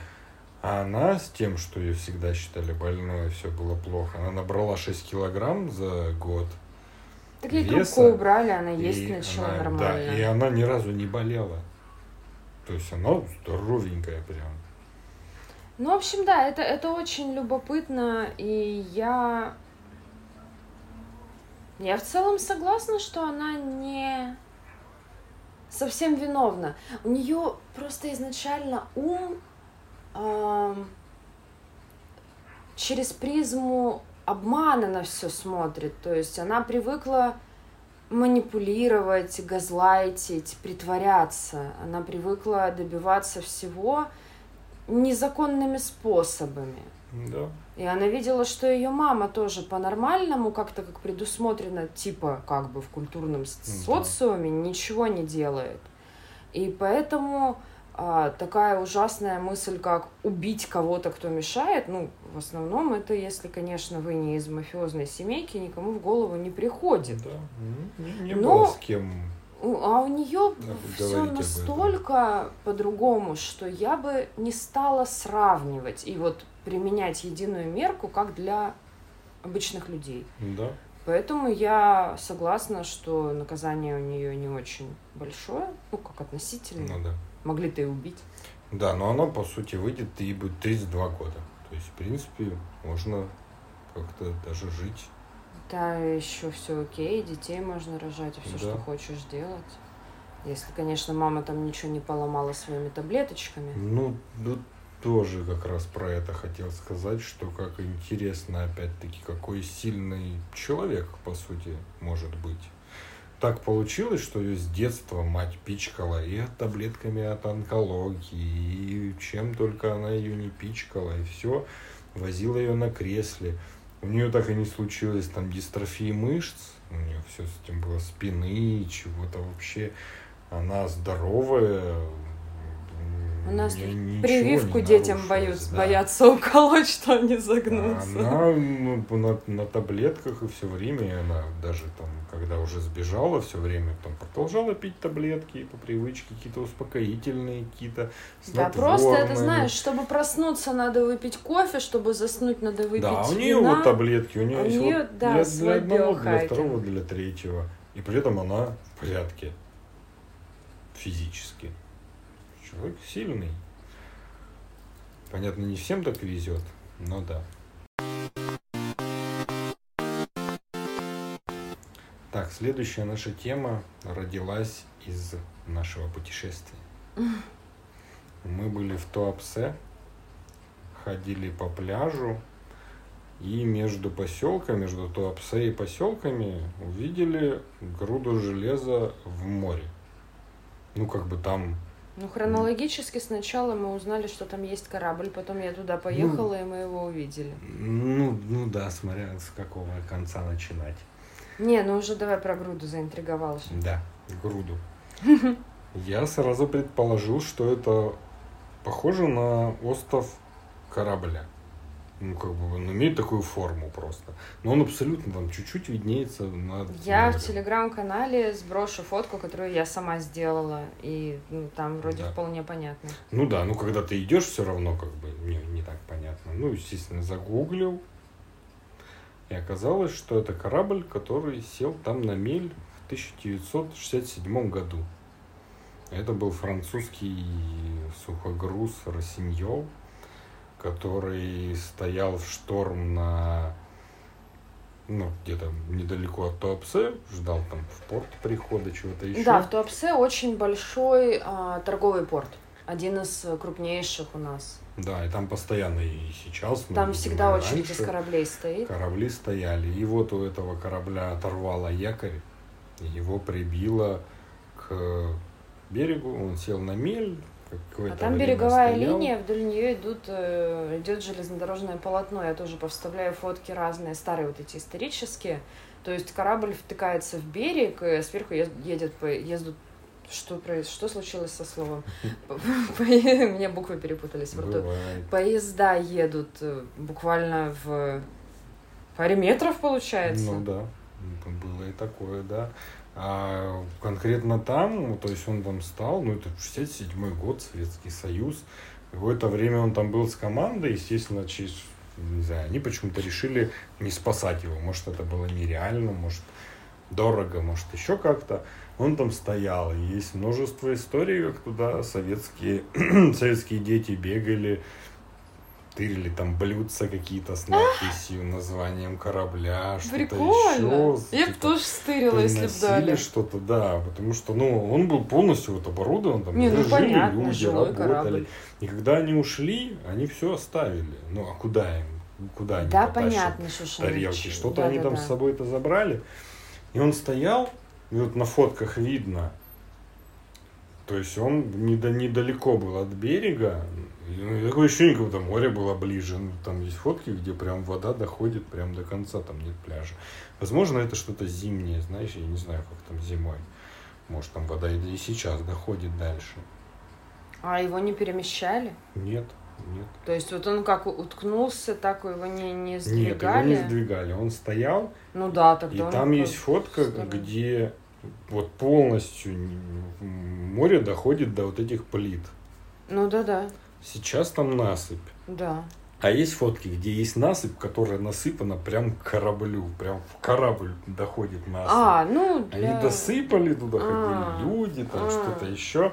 А она с тем, что ее всегда считали больной, все было плохо, она набрала 6 килограмм за год – Так ей веса. трубку убрали, она есть начала она- нормально. Да, и она ни разу не болела. То есть она здоровенькая прям. Ну, в общем, да, это, это очень любопытно, и я... Я в целом согласна, что она не совсем виновна. У нее просто изначально ум ам, через призму обмана на все смотрит. То есть она привыкла манипулировать, газлайтить, притворяться. Она привыкла добиваться всего незаконными способами. Да. И она видела, что ее мама тоже по-нормальному, как-то как предусмотрено, типа как бы в культурном Да. социуме ничего не делает. И поэтому такая ужасная мысль, как убить кого-то, кто мешает, ну, в основном это, если, конечно, вы не из мафиозной семейки, никому в голову не приходит. Да. Не, не Но- было с кем. А у нее Да, все настолько по-другому, что я бы не стала сравнивать и вот применять единую мерку, как для обычных людей. Да. Поэтому я согласна, что наказание у нее не очень большое, ну как относительно. Ну да. Могли-то и убить. Да, но она, по сути, выйдет и будет 32 года. То есть, в принципе, можно как-то даже жить. Да, еще все окей, детей можно рожать, и все, Да. что хочешь делать. Если, конечно, мама там ничего не поломала своими таблеточками. Ну, ну, тоже как раз про это хотел сказать, что как интересно, опять-таки, какой сильный человек, по сути, может быть. Так получилось, что ее с детства мать пичкала и таблетками от онкологии, и чем только она ее не пичкала, и все, возила ее на кресле. У нее так и не случилось там дистрофии мышц, у нее все с этим было спины, чего-то вообще. Она здоровая. У нас ничего Прививку детям боются, да. боятся уколоть, что они загнутся. Она ну, на, на таблетках и все время, она даже там, когда уже сбежала, все время там продолжала пить таблетки по привычке, какие-то успокоительные, какие-то Да, просто это, знаешь, чтобы проснуться, надо выпить кофе, чтобы заснуть, надо выпить Да, у нее вина. вот таблетки, у нее у есть неё, вот да, для, для одного, для второго, для третьего. И при этом она в порядке физически. Человек сильный. Понятно, не всем так везет, но да. Так, следующая наша тема родилась из нашего путешествия. Мы были в Туапсе, ходили по пляжу, и между поселками, между Туапсе и поселками увидели груду железа в море. Ну, как бы там Ну, хронологически сначала мы узнали, что там есть корабль, потом я туда поехала, и мы его увидели. Ну, ну да, смотря с какого конца начинать. Не, ну уже давай про груду заинтриговалась. Да, груду. Я сразу предположил, что это похоже на остров корабля. Ну, как бы он имеет такую форму просто. Но он абсолютно там чуть-чуть виднеется над Я в телеграм-канале сброшу фотку, которую я сама сделала, и ну, там вроде Да. вполне понятно. Ну да, ну когда ты идешь, все равно как бы не, не так понятно. Ну, естественно, загуглил. И оказалось, что это корабль, который сел там на мель в 1967 году. Это был французский сухогруз Росиньол, который стоял в шторм на ну, где-то недалеко от Туапсе, ждал там в порт прихода чего-то еще. Да, в Туапсе очень большой а, торговый порт. Один из крупнейших у нас. Да, и там постоянно и сейчас. мы Там всегда и очередь из раньше кораблей стоит. Корабли стояли. И вот у этого корабля оторвало якорь, его прибило к берегу. Он сел на мель. Какое-то А там береговая стоял. линия, вдоль нее идут, э, идет железнодорожное полотно. Я тоже повставляю фотки разные, старые вот эти исторические. То есть корабль втыкается в берег, и сверху едет ездят что, проис- что случилось со словом? Мне буквы перепутались в рту. Поезда едут э, буквально в паре метров, получается. Ну да, было и такое, да. А конкретно там, ну, то есть он там стал, ну это 67 год, Советский Союз. Какое-то время он там был с командой, естественно, через, не знаю, они почему-то решили не спасать его. Может, это было нереально, может, дорого, может, еще как-то. Он там стоял. Есть множество историй, как туда советские, советские дети бегали, тырили там блюдца какие-то с надписью, названием корабля, что-то еще. Я бы типа, тоже стырила, если бы дали. что-то, да, потому что, ну, он был полностью вот оборудован, там Не, ну, жили понятно, люди, работали. корабль. И когда они ушли, они все оставили. Ну, а куда им? Куда они Да, понятно, что тарелки? Что-то они там да-да-да. с собой-то забрали. И он стоял, и вот на фотках видно, то есть он недалеко был от берега. И, ну, такое ощущение, как будто море было ближе. Ну, там есть фотки, где прям вода доходит прям до конца, там нет пляжа. Возможно, это что-то зимнее, знаешь, я не знаю, как там зимой. Может, там вода и и сейчас доходит дальше. А его не перемещали? Нет, нет. То есть вот он как уткнулся, так его не, не Нет, сдвигали? его не сдвигали. Он стоял, Ну да, и тогда он там есть фотка, сторону. где вот полностью море доходит до вот этих плит. Ну да-да, Сейчас там насыпь. да. А есть фотки, где есть насыпь, которая насыпана прям к кораблю, прям в корабль доходит насыпь. А, ну Они для... досыпали туда, А, ходили люди, там а. что-то еще.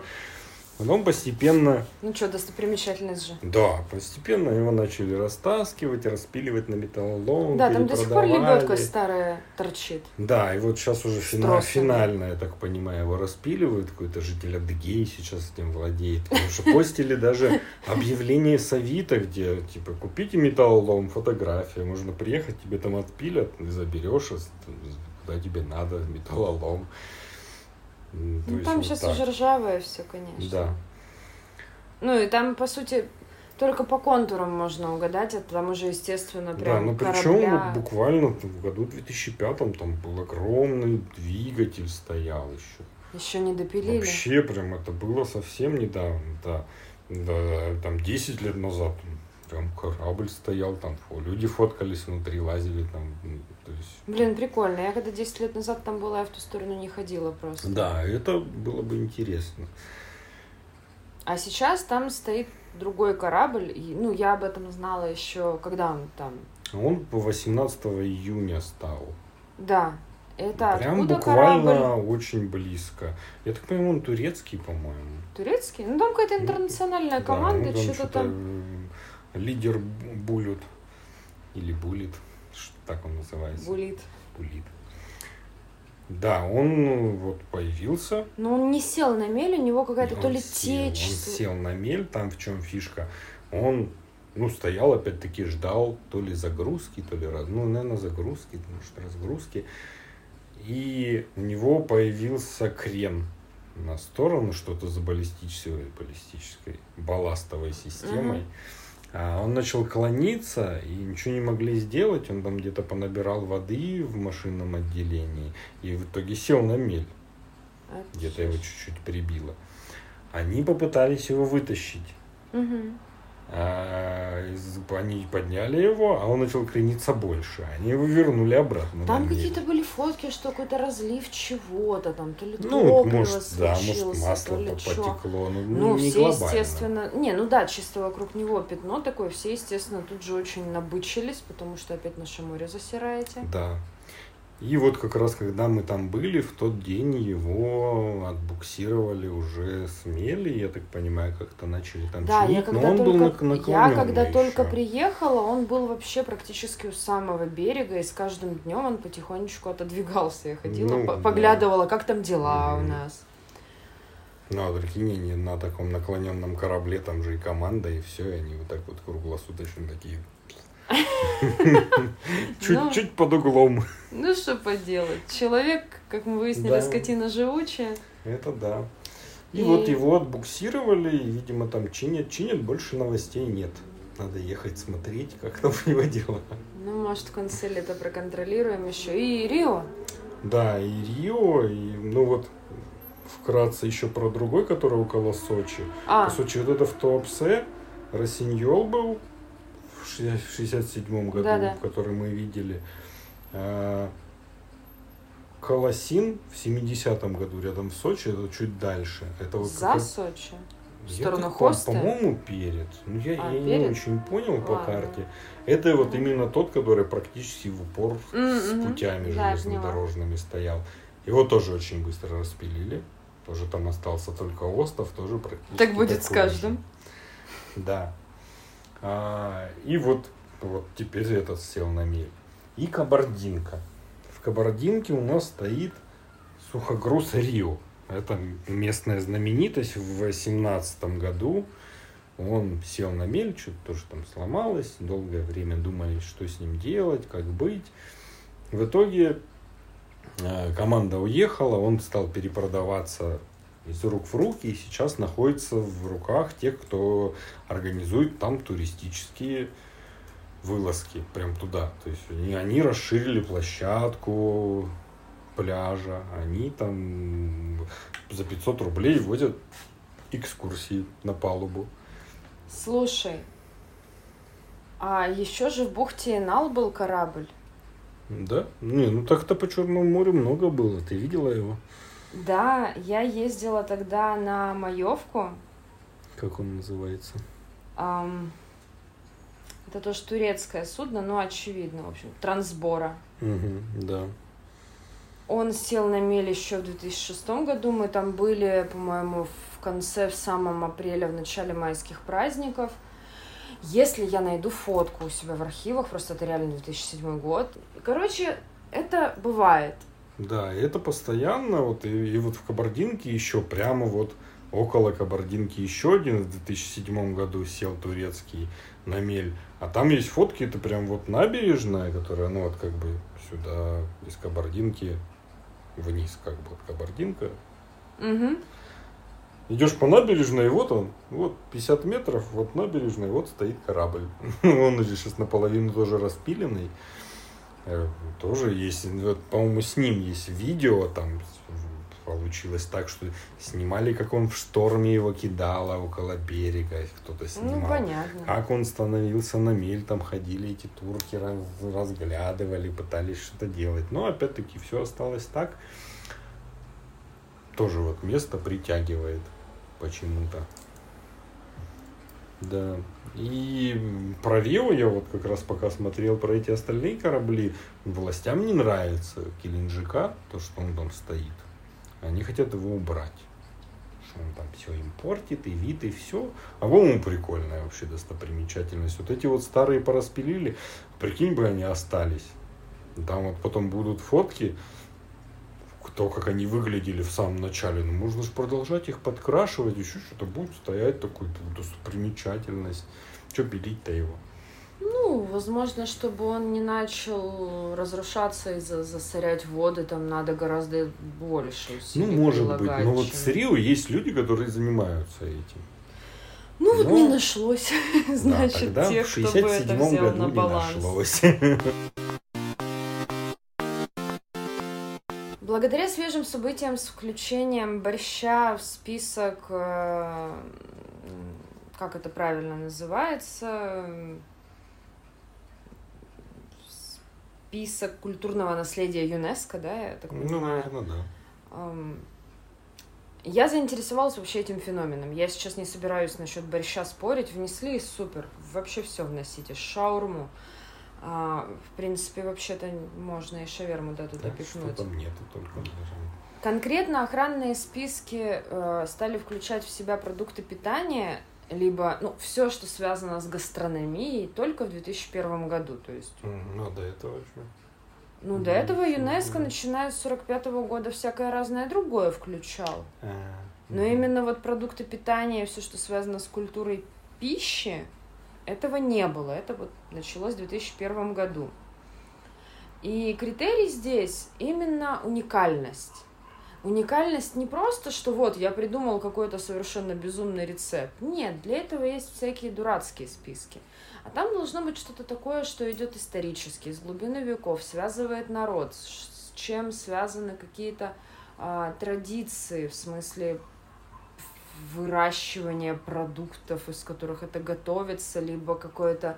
Потом постепенно, Ну что, достопримечательность же. да, постепенно его начали растаскивать, распиливать на металлолом, Да, там до сих пор лебедка старая торчит. Да, и вот сейчас уже фина- финально, я так понимаю, его распиливают. Какой-то житель Адыгеи сейчас этим владеет. Потому что постили даже объявление с Авито, где, типа, купите металлолом, фотография. Можно приехать, тебе там отпилят, ты заберешь, а куда тебе надо, металлолом. Ну там вот сейчас так. уже ржавое все, конечно. Да. Ну и там, по сути, только по контурам можно угадать, это там уже, естественно, Да, прям ну причем корабля. вот буквально в году 2005 там был огромный двигатель стоял еще. Еще не допилили. Вообще прям это было совсем недавно, да. Да, там 10 лет назад прям корабль стоял, там люди фоткались внутри, лазили там. То есть, Блин, прикольно. Я когда 10 лет назад там была, я в ту сторону не ходила просто. да, это было бы интересно. А сейчас там стоит другой корабль. И, ну, я об этом знала еще, когда он там. Он по 18 июня стал. Да. Это Прям откуда буквально корабль? очень близко. Я так понимаю, он турецкий, по-моему. Турецкий? Ну, там какая-то интернациональная Да, команда, ну, там что-то там. э, Лидер Булют. Или Булит. Что так он называется? Булит. Булит. Да, он ну, вот появился. Но он не сел на мель, у него какая-то то ли сел, течь. Он сел на мель, там в чем фишка. Он, ну, стоял, опять-таки, ждал то ли загрузки, то ли раз, ну, наверное, загрузки, может, разгрузки. И у него появился крен на сторону, что-то за баллистической, баллистической балластовой системой. Мгм. А он начал клониться, и ничего не могли сделать. Он там где-то понабирал воды в машинном отделении, и в итоге сел на мель. Где-то его чуть-чуть прибило. Они попытались его вытащить. Мгм. А, они подняли его, а он начал крениться больше. Они его вернули обратно. Там какие-то были фотки, что какой-то разлив чего-то там, то ли Ну, может, да, может, то масло ли по- чё. потекло. Ну, Ну, не все, глобально. естественно... Не, ну да, чисто вокруг него пятно такое, все, естественно, тут же очень набычились, потому что опять наше море засираете. Да. И вот как раз когда мы там были, в тот день его отбуксировали уже с мели, я так понимаю, как-то начали там Да, я чинить, когда но он был только, нак- я когда только ещё. приехала, он был вообще практически у самого берега, и с каждым днем он потихонечку отодвигался. Я ходила, Ну, по- да. поглядывала, как там дела у Мгм. нас. Ну, а прикинь, они на таком наклоненном корабле, там же и команда, и все, и они вот так вот круглосуточно такие. Чуть-чуть под углом. Ну что поделать, человек, как мы выяснили, скотина живучая. Это да. И, И- вот его отбуксировали, и, видимо, там чинят, чинят, больше новостей нет. Надо ехать смотреть, как там у него дела. Ну, может, в конце лета проконтролируем еще. И Рио. Да, и Рио, и, ну вот, вкратце еще про другой, который около Сочи. А, По Сочи, вот это в Туапсе, Росиньол был в 67 году, Да-да. который мы видели. А, Колосин в 70-м году рядом в Сочи, это чуть дальше. Это вот за как- Сочи. В сторону так, по- Хосты? По-моему, перед. Ну, я, А, я не перед? очень понял по Ладно. карте. Это вот именно тот, который практически в упор с М, мгм. путями Да, я железнодорожными стоял. Его тоже очень быстро распилили. Тоже там остался только остов, тоже практически Так будет с такой же. каждым. Да. А, и вот, вот теперь этот сел на мель. И кабардинка. В кабардинке у нас стоит сухогруз Рио. Это местная знаменитость. В 18 году он сел на мель, что-то тоже там сломалось. Долгое время думали, что с ним делать, как быть. В итоге э, команда уехала, он стал перепродаваться из рук в руки и сейчас находится в руках тех, кто организует там туристические вылазки прям туда. То есть они, они расширили площадку пляжа, они там за 500 рублей водят экскурсии на палубу. Слушай, а еще же в бухте Инал был корабль. Да? Не, ну так-то по Черному морю много было. Ты видела его? Да, я ездила тогда на Маевку. Как он называется? Ам, это тоже турецкое судно, но очевидно, в общем, Трансбора. Угу, да. Он сел на мель еще в 2006 году. Мы там были, по-моему, в конце, в самом апреле, в начале майских праздников. Если я найду фотку у себя в архивах, просто это реально 2007 год. Короче, это бывает. Да, и это постоянно, вот и, и вот в Кабардинке еще прямо вот около Кабардинки еще один в 2007 году сел турецкий на мель. А там есть фотки, это прям вот набережная, которая, ну вот как бы сюда из Кабардинки вниз, как бы вот Кабардинка. Угу. Идешь по набережной, и вот он, вот 50 метров, вот набережная, вот стоит корабль. Он уже сейчас наполовину тоже распиленный. Э, Тоже есть, вот, по-моему, с ним есть видео, там получилось так, что снимали, как он в шторме его кидало около берега, кто-то снимал. Ну, понятно. Как он становился на мель, там ходили эти турки, раз- разглядывали, пытались что-то делать. Но опять-таки все осталось так. Тоже вот место притягивает почему-то. Да. И про Рио я вот как раз пока смотрел про эти остальные корабли, властям не нравится Келинджика, то, что он там стоит. Они хотят его убрать. Что он там все им портит, и вид, и все. А по-моему, прикольная вообще достопримечательность. Вот эти вот старые пораспилили, прикинь бы они остались. Там вот потом будут фотки, то, как они выглядели в самом начале. Ну, можно же продолжать их подкрашивать, еще что-то будет стоять такой достопримечательность. Че пилить-то его? Ну, возможно, чтобы он не начал разрушаться и за- засорять воды, там надо гораздо больше Ну, может быть. Но вот с Рио есть люди, которые занимаются этим. Ну, вот Но- не нашлось, значит, да, тогда тех, кто бы 67 это взял на баланс. нашлось. Благодаря свежим событиям с включением борща в список, э, как это правильно называется, список культурного наследия ЮНЕСКо, да, я так Ну, понимаю. наверное, да. Ам, Я заинтересовалась вообще этим феноменом. Я сейчас не собираюсь насчет борща спорить. Внесли супер. Вообще все вносите. Шаурму. А, в принципе, вообще-то можно и шаверму да, туда Так, что там нету только. Конкретно охранные списки э, стали включать в себя продукты питания, либо ну, все, что связано с гастрономией, только в 2001 году. То есть, М, Ну, до этого вообще. ну, до этого ЮНЕСКО, начиная с 45 года, всякое разное другое включал. А, Но именно вот продукты питания, все, что связано с культурой пищи, этого не было. Это вот началось в 2001 году. И критерий здесь именно уникальность. Уникальность не просто, что вот я придумал какой-то совершенно безумный рецепт. Нет, для этого есть всякие дурацкие списки. А там должно быть что-то такое, что идет исторически, из глубины веков, связывает народ, с чем связаны какие-то а, традиции, в смысле выращивания продуктов, из которых это готовится, либо какое-то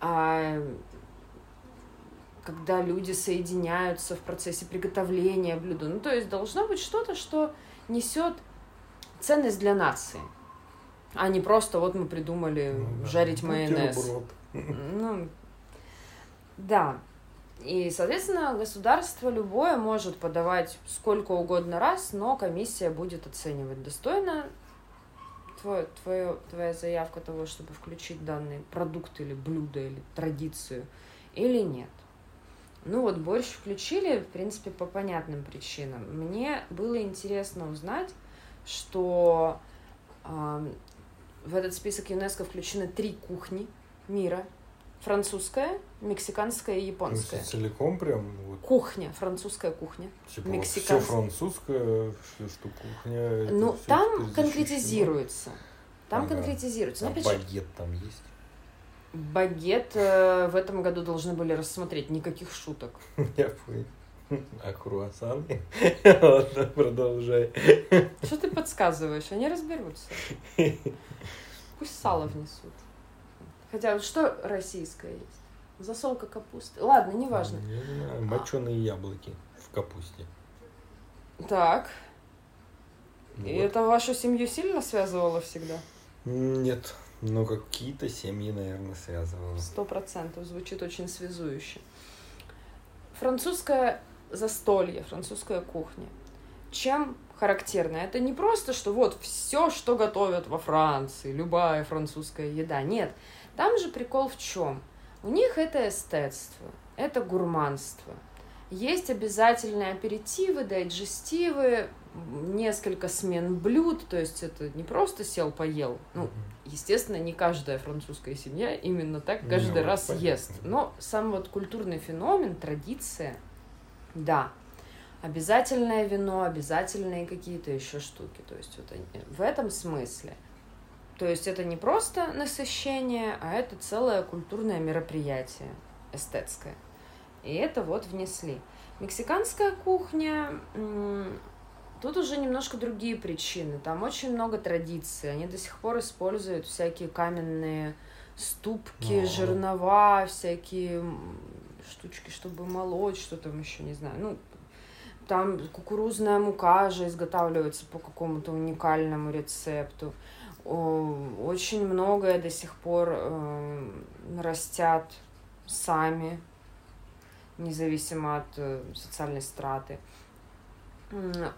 а, когда люди соединяются в процессе приготовления блюда. Ну, то есть должно быть что-то, что несет ценность для нации. А не просто вот мы придумали Ну да. жарить майонез. Ну, да. И, соответственно, государство любое может подавать сколько угодно раз, но комиссия будет оценивать достойно твое, твое, твоя заявка того, чтобы включить данный продукт или блюдо или традицию, или нет. Ну вот борщ включили, в принципе, по понятным причинам. Мне было интересно узнать, что ам, в этот список ЮНЕСКО включены три кухни мира. Французская, мексиканская и Ну, японская. Целиком прям вот Кухня, французская кухня. типа Мексиканс- все французское, что, что кухня. Ну, там защищено. конкретизируется. Там Ага. конкретизируется. Но А же, багет там есть? багет э, в этом году должны были рассмотреть, никаких шуток. Я понял. А круассаны? Ладно, продолжай. Что ты подсказываешь? Они разберутся. Пусть сало внесут. Хотя вот что российское есть? Засолка капусты. Ладно, неважно. Не знаю, моченые яблоки в капусте. Так, Ну и вот. это вашу семью сильно связывало всегда? Нет, но какие-то семьи, наверное, связывало. Сто процентов. Звучит очень связующе. Французское застолье, французская кухня. Чем характерно? Это не просто, что вот все, что готовят во Франции, любая французская еда. Нет. Там же прикол в чем? У них это эстетство, это гурманство. Есть обязательные аперитивы, дайджестивы, несколько смен блюд, то есть это не просто сел, поел. Ну. Естественно, не каждая французская семья именно так Ну, каждый вот раз понятно. ест. Но сам вот культурный феномен, традиция, да. Обязательное вино, обязательные какие-то еще штуки. То есть вот они- в этом смысле. То есть это не просто насыщение, а это целое культурное мероприятие эстетское. И это вот внесли. Мексиканская кухня, тут уже немножко другие причины. Там очень много традиций. Они до сих пор используют всякие каменные ступки, Ага. жернова, всякие штучки, чтобы молоть, что там еще, не знаю. Ну, там кукурузная мука же изготавливается по какому-то уникальному рецепту. Очень многое до сих пор э, растят сами, независимо от э, социальной страты.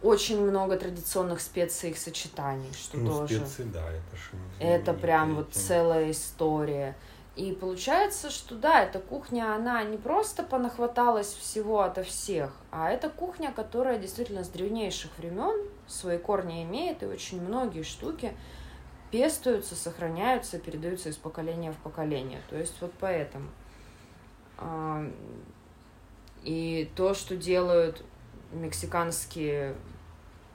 Очень много традиционных специй их сочетаний, что Ну, тоже. специи, да, это ж Это прям вот целая история. И получается, что да, эта кухня, она не просто понахваталась всего ото всех, а это кухня, которая действительно с древнейших времен свои корни имеет, и очень многие штуки пестуются, сохраняются, передаются из поколения в поколение. То есть вот поэтому. А, И то, что делают мексиканские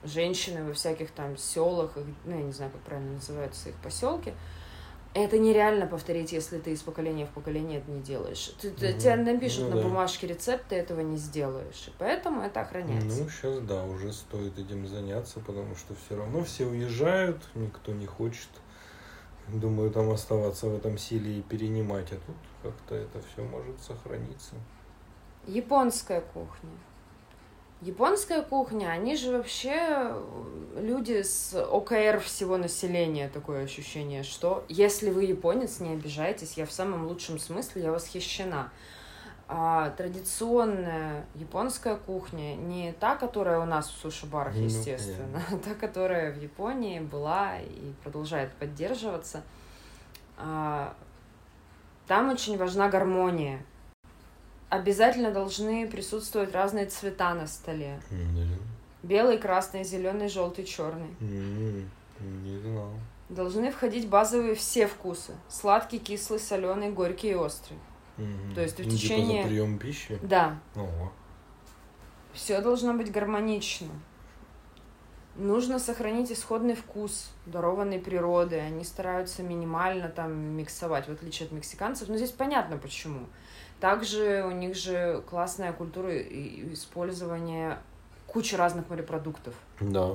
женщины во всяких там селах, их, ну, я не знаю, как правильно называются их поселки, это нереально повторить, если ты из поколения в поколение это не делаешь. Ты, Мгм. Тебе напишут Ну на да. бумажке рецепт, ты этого не сделаешь. И поэтому это охраняется. Ну, сейчас, да, уже стоит этим заняться, потому что все равно все уезжают, никто не хочет, думаю, там оставаться в этом силе и перенимать, а тут как-то это все может сохраниться. Японская кухня. Японская кухня, они же вообще э, люди с ОКР всего населения, такое ощущение, что если вы японец, не обижайтесь, я в самом лучшем смысле, я восхищена. А традиционная японская кухня, не та, которая у нас в суши-барах, Ну, естественно, а та, которая в Японии была и продолжает поддерживаться, а, там очень важна гармония. Обязательно должны присутствовать разные цвета на столе. Белый, красный, зеленый, желтый, черный. М, Не знал. Должны входить базовые все вкусы. Сладкий, кислый, соленый, горький и острый. Мгм. То есть в Ну, типа течение- за прием пищи? Да, Ого. все должно быть гармонично. Нужно сохранить исходный вкус, дарованный природой. Они стараются минимально там миксовать, в отличие от мексиканцев. Но здесь понятно почему. Также у них же классная культура использования кучи разных морепродуктов. Да.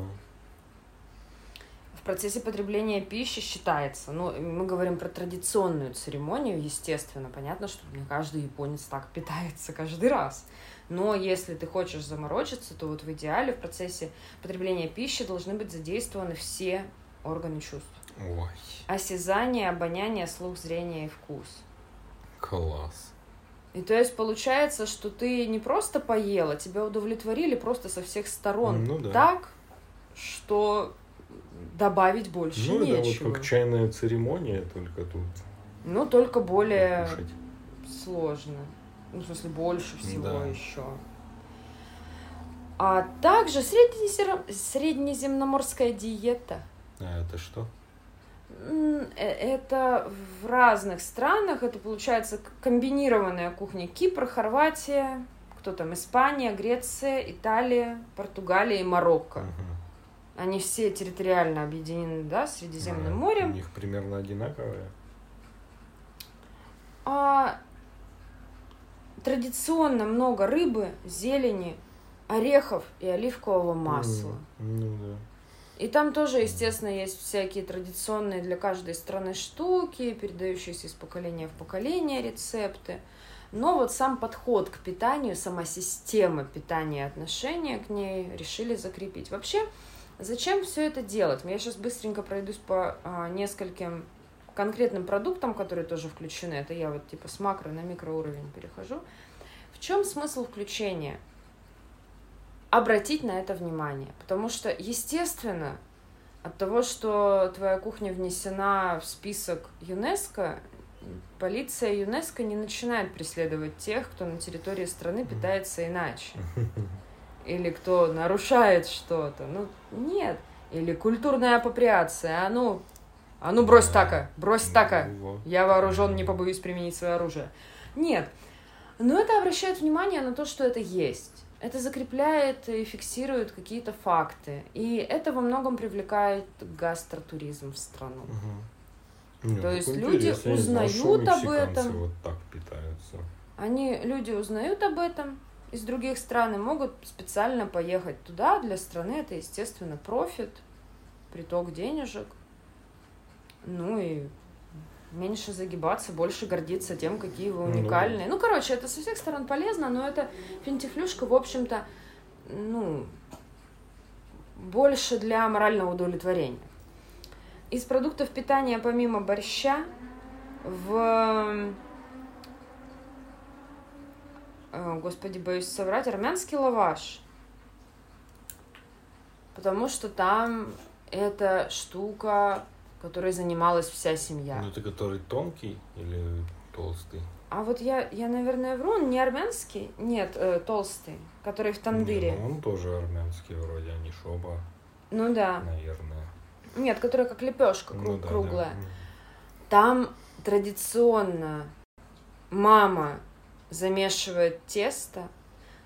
В процессе потребления пищи считается, ну, мы говорим про традиционную церемонию, естественно, понятно, что не каждый японец так питается каждый раз. Но если ты хочешь заморочиться, то вот в идеале в процессе потребления пищи должны быть задействованы все органы чувств. Ой, Осязание, обоняние, слух, зрение и вкус. класс. И то есть получается, что ты не просто поела, тебя удовлетворили просто со всех сторон. Ну да. Так, что добавить больше Ну, нечего. вот как чайная церемония, только тут Ну, только более покушать. сложно. Ну, в смысле, больше всего Да. еще. А также среднеземноморская диета. А это что? Э- Это в разных странах, это получается комбинированная кухня. Кипр, Хорватия, кто там, Испания, Греция, Италия, Португалия и Марокко. Мгм. Они все территориально объединены, да, Средиземным А, морем. У них примерно одинаковые. А традиционно много рыбы, зелени, орехов и оливкового масла. М, Ну да. И там тоже, естественно, есть всякие традиционные для каждой страны штуки, передающиеся из поколения в поколение рецепты. Но вот сам подход к питанию, сама система питания и отношения к ней решили закрепить. Вообще, зачем все это делать? Я сейчас быстренько пройдусь по а, нескольким конкретным продуктам, которые тоже включены. Это я вот типа с макро на микроуровень перехожу. В чем смысл включения? Обратить на это внимание. Потому что, естественно, от того, что твоя кухня внесена в список ЮНЕСКО, полиция ЮНЕСКО не начинает преследовать тех, кто на территории страны питается иначе. Или кто нарушает что-то. Ну, нет. Или культурная апроприация. А ну, а ну брось така, брось така. Ну. Я вооружен, не побоюсь применить свое оружие. Нет. Но это обращает внимание на то, что это есть. Это закрепляет и фиксирует какие-то факты. И это во многом привлекает гастротуризм в страну. Мгм. Не, То ну, есть люди узнают что об этом. вот так питаются. Они, люди узнают об этом из других стран и могут специально поехать туда. Для страны это, естественно, профит, приток денежек. Ну и меньше загибаться, больше гордиться тем, какие вы Ну уникальные. Ну, короче, это со всех сторон полезно, но это финтифлюшка, в общем-то, ну, больше для морального удовлетворения. Из продуктов питания, помимо борща, в... э, Господи, боюсь соврать, армянский лаваш. Потому что там эта штука, которой занималась вся семья. Ну, это который тонкий или толстый? А вот я, я, наверное, вру, он не армянский, нет, э, толстый, который в тандыре. Не, ну, он тоже армянский вроде, а не шоба, Ну да. наверное. Нет, которая как лепешка Ну да, да. круглая. М. Там традиционно мама замешивает тесто,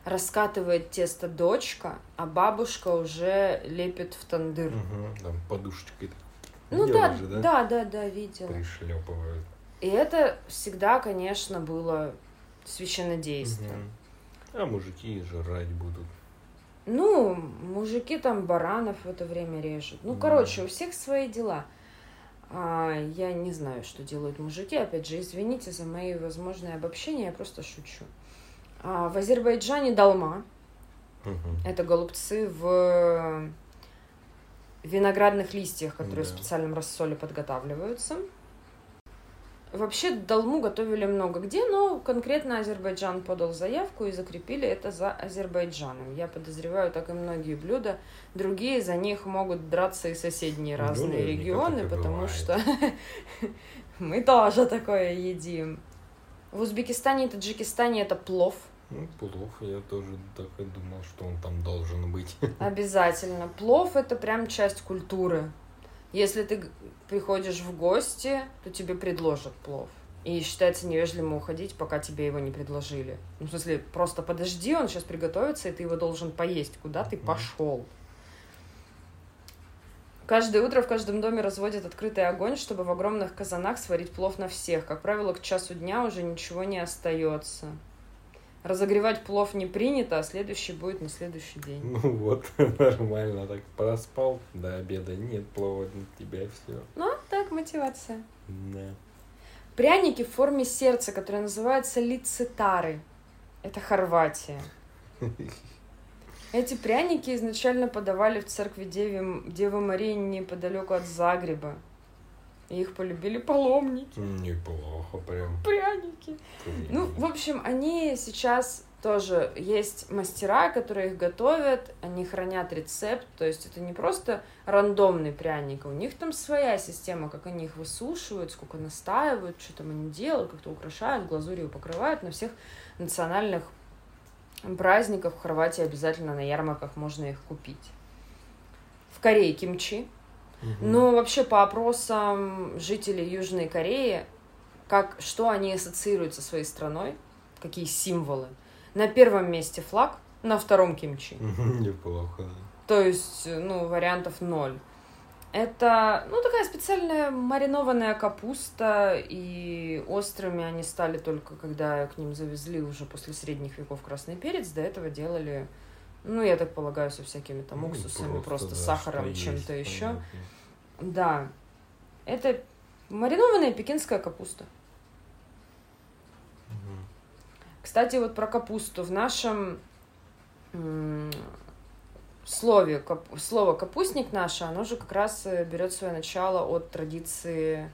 раскатывает тесто дочка, а бабушка уже лепит в тандыр. Мгм, Там подушечкой Ну Видела да, же, да, да, да, видела. пришлепывают. И это всегда, конечно, было священнодействие. Мгм. А мужики жрать будут. Ну, мужики там баранов в это время режут. Ну, Да. короче, у всех свои дела. А, я не знаю, что делают мужики. Опять же, извините за мои возможные обобщения, я просто шучу. А, в Азербайджане долма. Мгм. Это голубцы в виноградных листьях, которые в Да. специальном рассоле подготавливаются. Вообще долму готовили много где, но конкретно Азербайджан подал заявку и закрепили это за Азербайджаном. Я подозреваю, так и многие блюда. Другие за них могут драться и соседние Ну, разные регионы, потому бывает. что мы тоже такое едим. В Узбекистане и Таджикистане это плов. Ну, плов, я тоже так и думал, что он там должен быть. Обязательно. Плов это прям часть культуры. Если ты приходишь в гости, то тебе предложат плов. И считается невежливым уходить, пока тебе его не предложили. Ну, в смысле, просто подожди, он сейчас приготовится, и ты его должен поесть. Куда ты пошел? Каждое утро в каждом доме разводят открытый огонь, чтобы в огромных казанах сварить плов на всех. Как правило, к часу дня уже ничего не остается. Разогревать плов не принято, а следующий будет на следующий день. Ну вот, нормально так проспал до обеда. Нет плова для тебя, все. Ну, так, мотивация. Да. Пряники в форме сердца, которые называются лицитары. Это Хорватия. Эти пряники изначально подавали в церкви Деве, Девы Марии неподалеку от Загреба. И их полюбили паломники. Неплохо прям. Пряники. Ну, в общем, они сейчас тоже есть мастера, которые их готовят, они хранят рецепт, то есть это не просто рандомный пряник, у них там своя система, как они их высушивают, сколько настаивают, что там они делают, как-то украшают, глазурью покрывают. На всех национальных праздниках в Хорватии обязательно на ярмарках можно их купить. В Корее кимчи. Ну, вообще, по опросам жителей Южной Кореи, как, что они ассоциируют со своей страной, какие символы. На первом месте флаг, на втором кимчи. Неплохо. То есть, ну, вариантов ноль. Это, ну, такая специальная маринованная капуста, и острыми они стали только, когда к ним завезли уже после средних веков красный перец. До этого делали, ну, я так полагаю, со всякими там Ну, уксусами, просто, да, сахаром, чем-то еще. понятно. Да. Это маринованная пекинская капуста. Мгм. Кстати, вот про капусту. В нашем слове, кап- слово капустник наше, оно же как раз э, берет свое начало от традиции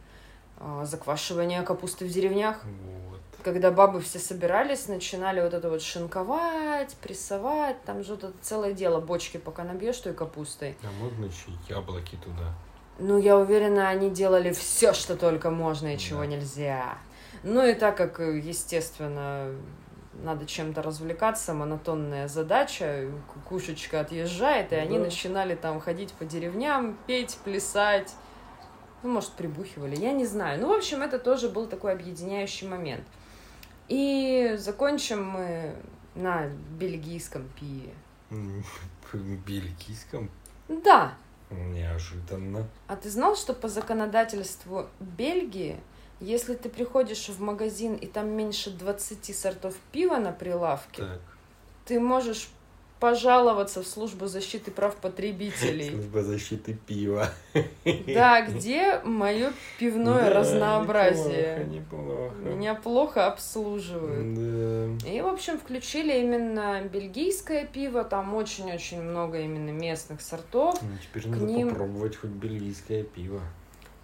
а, заквашивания капусты в деревнях. Вот. Когда бабы все собирались, начинали вот это вот шинковать, прессовать, там же вот это целое дело, бочки пока набьешь той капустой. А можно еще яблоки туда. Ну, я уверена, они делали все, что только можно и чего Да. нельзя. Ну и так как, естественно, надо чем-то развлекаться, монотонная задача, кукушечка отъезжает, и они Да. начинали там ходить по деревням, петь, плясать. Ну, может, прибухивали, я не знаю. Ну, в общем, это тоже был такой объединяющий момент. И закончим мы на бельгийском пиве. Бельгийском Да, неожиданно. А ты знал, что по законодательству Бельгии, если ты приходишь в магазин и там меньше 20 сортов пива на прилавке, Так. ты можешь пожаловаться в службу защиты прав потребителей. Служба защиты пива. Да, где мое пивное Да, разнообразие? Неплохо, неплохо. Меня плохо обслуживают. Да. И, в общем, включили именно бельгийское пиво, там очень-очень много именно местных сортов. Ну, теперь К надо ним- попробовать хоть бельгийское пиво.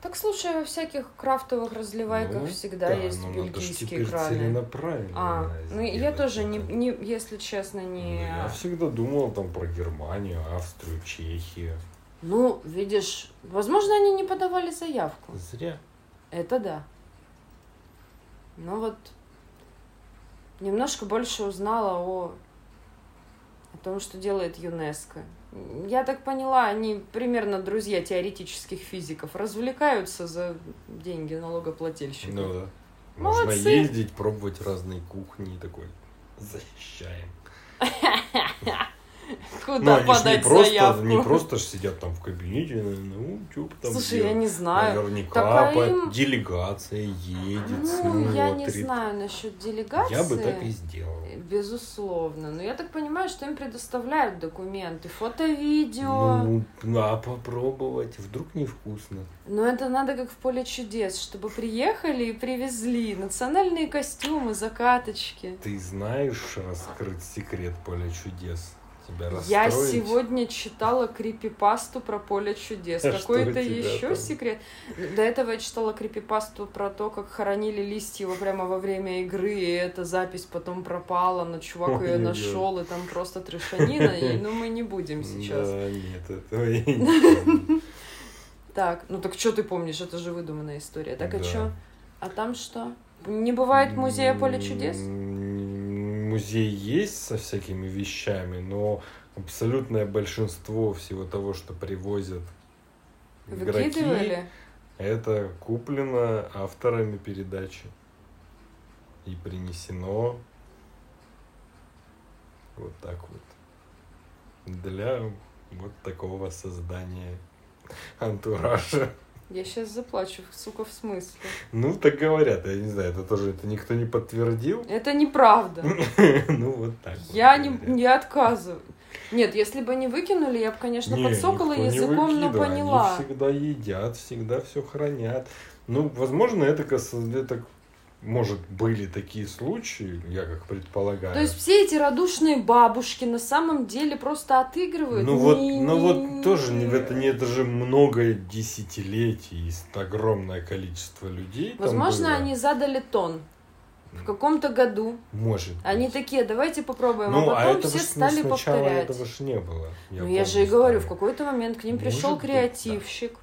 Так слушай, во всяких крафтовых разливайках Ну, всегда да, есть но надо ж бельгийские теперь краны. целенаправленно А, ну я тоже не, не, если честно, Ну, не. Я всегда думал там про Германию, Австрию, Чехию. Ну, видишь, возможно, они не подавали заявку. Зря. Это да. Ну вот, немножко больше узнала о, о том, что делает ЮНЕСКО. Я так поняла, они примерно друзья теоретических физиков, развлекаются за деньги налогоплательщиков. Ну да. Можно Молодцы. ездить, пробовать разные кухни и такой. Защищаем. Ну, Куда они ж не подать просто, заявку? не просто ж сидят там в кабинете, ну, что там Слушай, я делать? не знаю. Наверняка Так, по- им- делегация едет, Ну, я не смотрит. знаю насчет делегации. Я бы так и сделал. Безусловно. Но я так понимаю, что им предоставляют документы, фото-видео. Ну, а попробовать, вдруг невкусно. Но это надо как в поле чудес, чтобы приехали и привезли национальные костюмы, закаточки. Ты знаешь раскрыть секрет поля чудес? Тебя Я расстроить? сегодня читала крипипасту про поле чудес. А Какой-то еще там? секрет. До этого я читала крипипасту про то, как хоронили листья его прямо во время игры, и эта запись потом пропала, но чувак ее нашел, и там просто трешанина, и ну мы не будем сейчас. Да, нет, этого я не. Так, ну так что ты помнишь? Это же выдуманная история. Так а что? А там что? Не бывает музея поле чудес? Музей есть со всякими вещами, но абсолютное большинство всего того, что привозят игроки, Выкидывали? это куплено авторами передачи и принесено вот так вот для вот такого создания антуража. Я сейчас заплачу, сука, в смысле? Ну, так говорят, я не знаю, это тоже это никто не подтвердил. Это неправда. Ну, вот так. Я не, отказываю. Нет, если бы не выкинули, я бы, конечно, Не, подсокала языком, но поняла. Они всегда едят, всегда все хранят. Ну, возможно, это, это может, были такие случаи, я как предполагаю. То есть все эти радушные бабушки на самом деле просто отыгрывают? Ну вот, Не- ну не- вот тоже не в это не это же много десятилетий, огромное количество людей. Возможно, они задали тон в каком-то году. Может. Они быть. такие, давайте попробуем, Ну, а а потом этого все стали повторять. этого ж не было. ну я же и говорю, в какой-то момент к ним Может пришел быть, да. креативщик.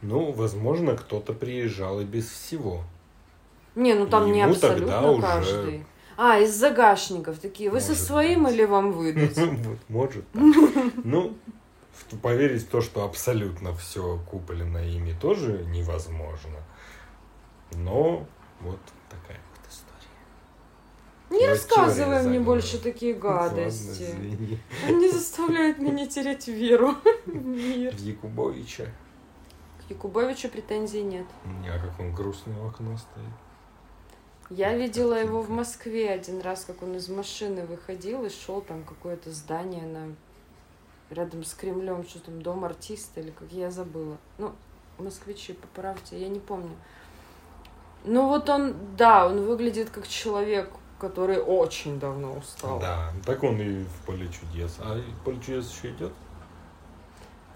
Ну, возможно, кто-то приезжал и без всего. Не, ну там И не ему абсолютно тогда уже- каждый. А, из загашников такие. Вы со Может своим быть. или вам выдать? Может. Ну, поверить в то, что абсолютно все куплено ими, тоже невозможно. Но вот такая вот история. Не Теория рассказывай мне больше такие Ладно, гадости. Они заставляют меня терять веру в мир. В Якубовича. К Якубовичу претензий нет. Не, а как он грустный в окно стоит. Я видела его в Москве один раз, как он из машины выходил и шел там какое-то здание на рядом с Кремлем, что там, дом артиста или как я забыла. Ну, москвичи, поправьте, я не помню. Ну вот он, да, он выглядит как человек, который очень давно устал. Да, так он и в поле чудес. А поле чудес еще идет?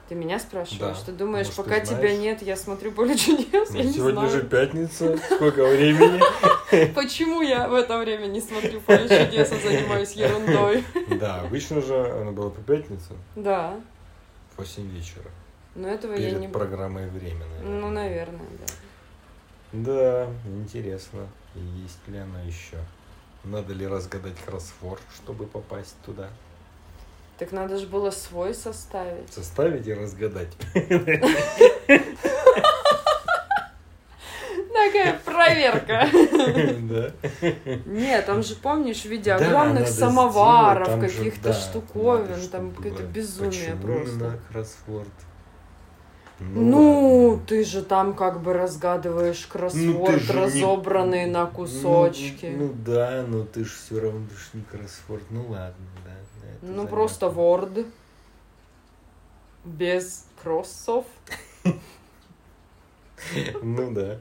Ты меня спрашиваешь? Да. Ты думаешь, Может, ты пока тебя знаешь? нет, я смотрю поле чудес? Ну, я не сегодня знаю. же пятница. Сколько времени? Почему я в это время не смотрю поле чудес, а занимаюсь ерундой? Да, обычно же она была по пятницам Да, в 8 вечера. но этого я Перед не... программой «Время», наверное. Ну, наверное, да. Да, интересно, есть ли она еще. Надо ли разгадать кроссворд, чтобы попасть туда? Так надо же было свой составить. Составить и разгадать. Такая проверка. Да. Нет, там же, помнишь, в виде огромных самоваров, же, каких-то штуковин, там какое-то безумие просто. кроссворд? Ну, ладно. ты же там как бы разгадываешь Ну, кроссворд, же разобранный на кусочки. Ну, ну да, но ты ж все равно не кроссворд. Ну ладно, Ну, занятно. просто Word. Без кроссов. Ну да.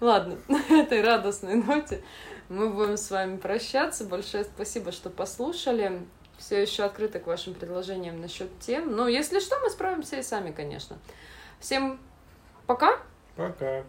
Ладно, на этой радостной ноте мы будем с вами прощаться. Большое спасибо, что послушали. Все еще открыто к вашим предложениям насчет тем. Но если что, мы справимся и сами, конечно. Всем пока! Пока.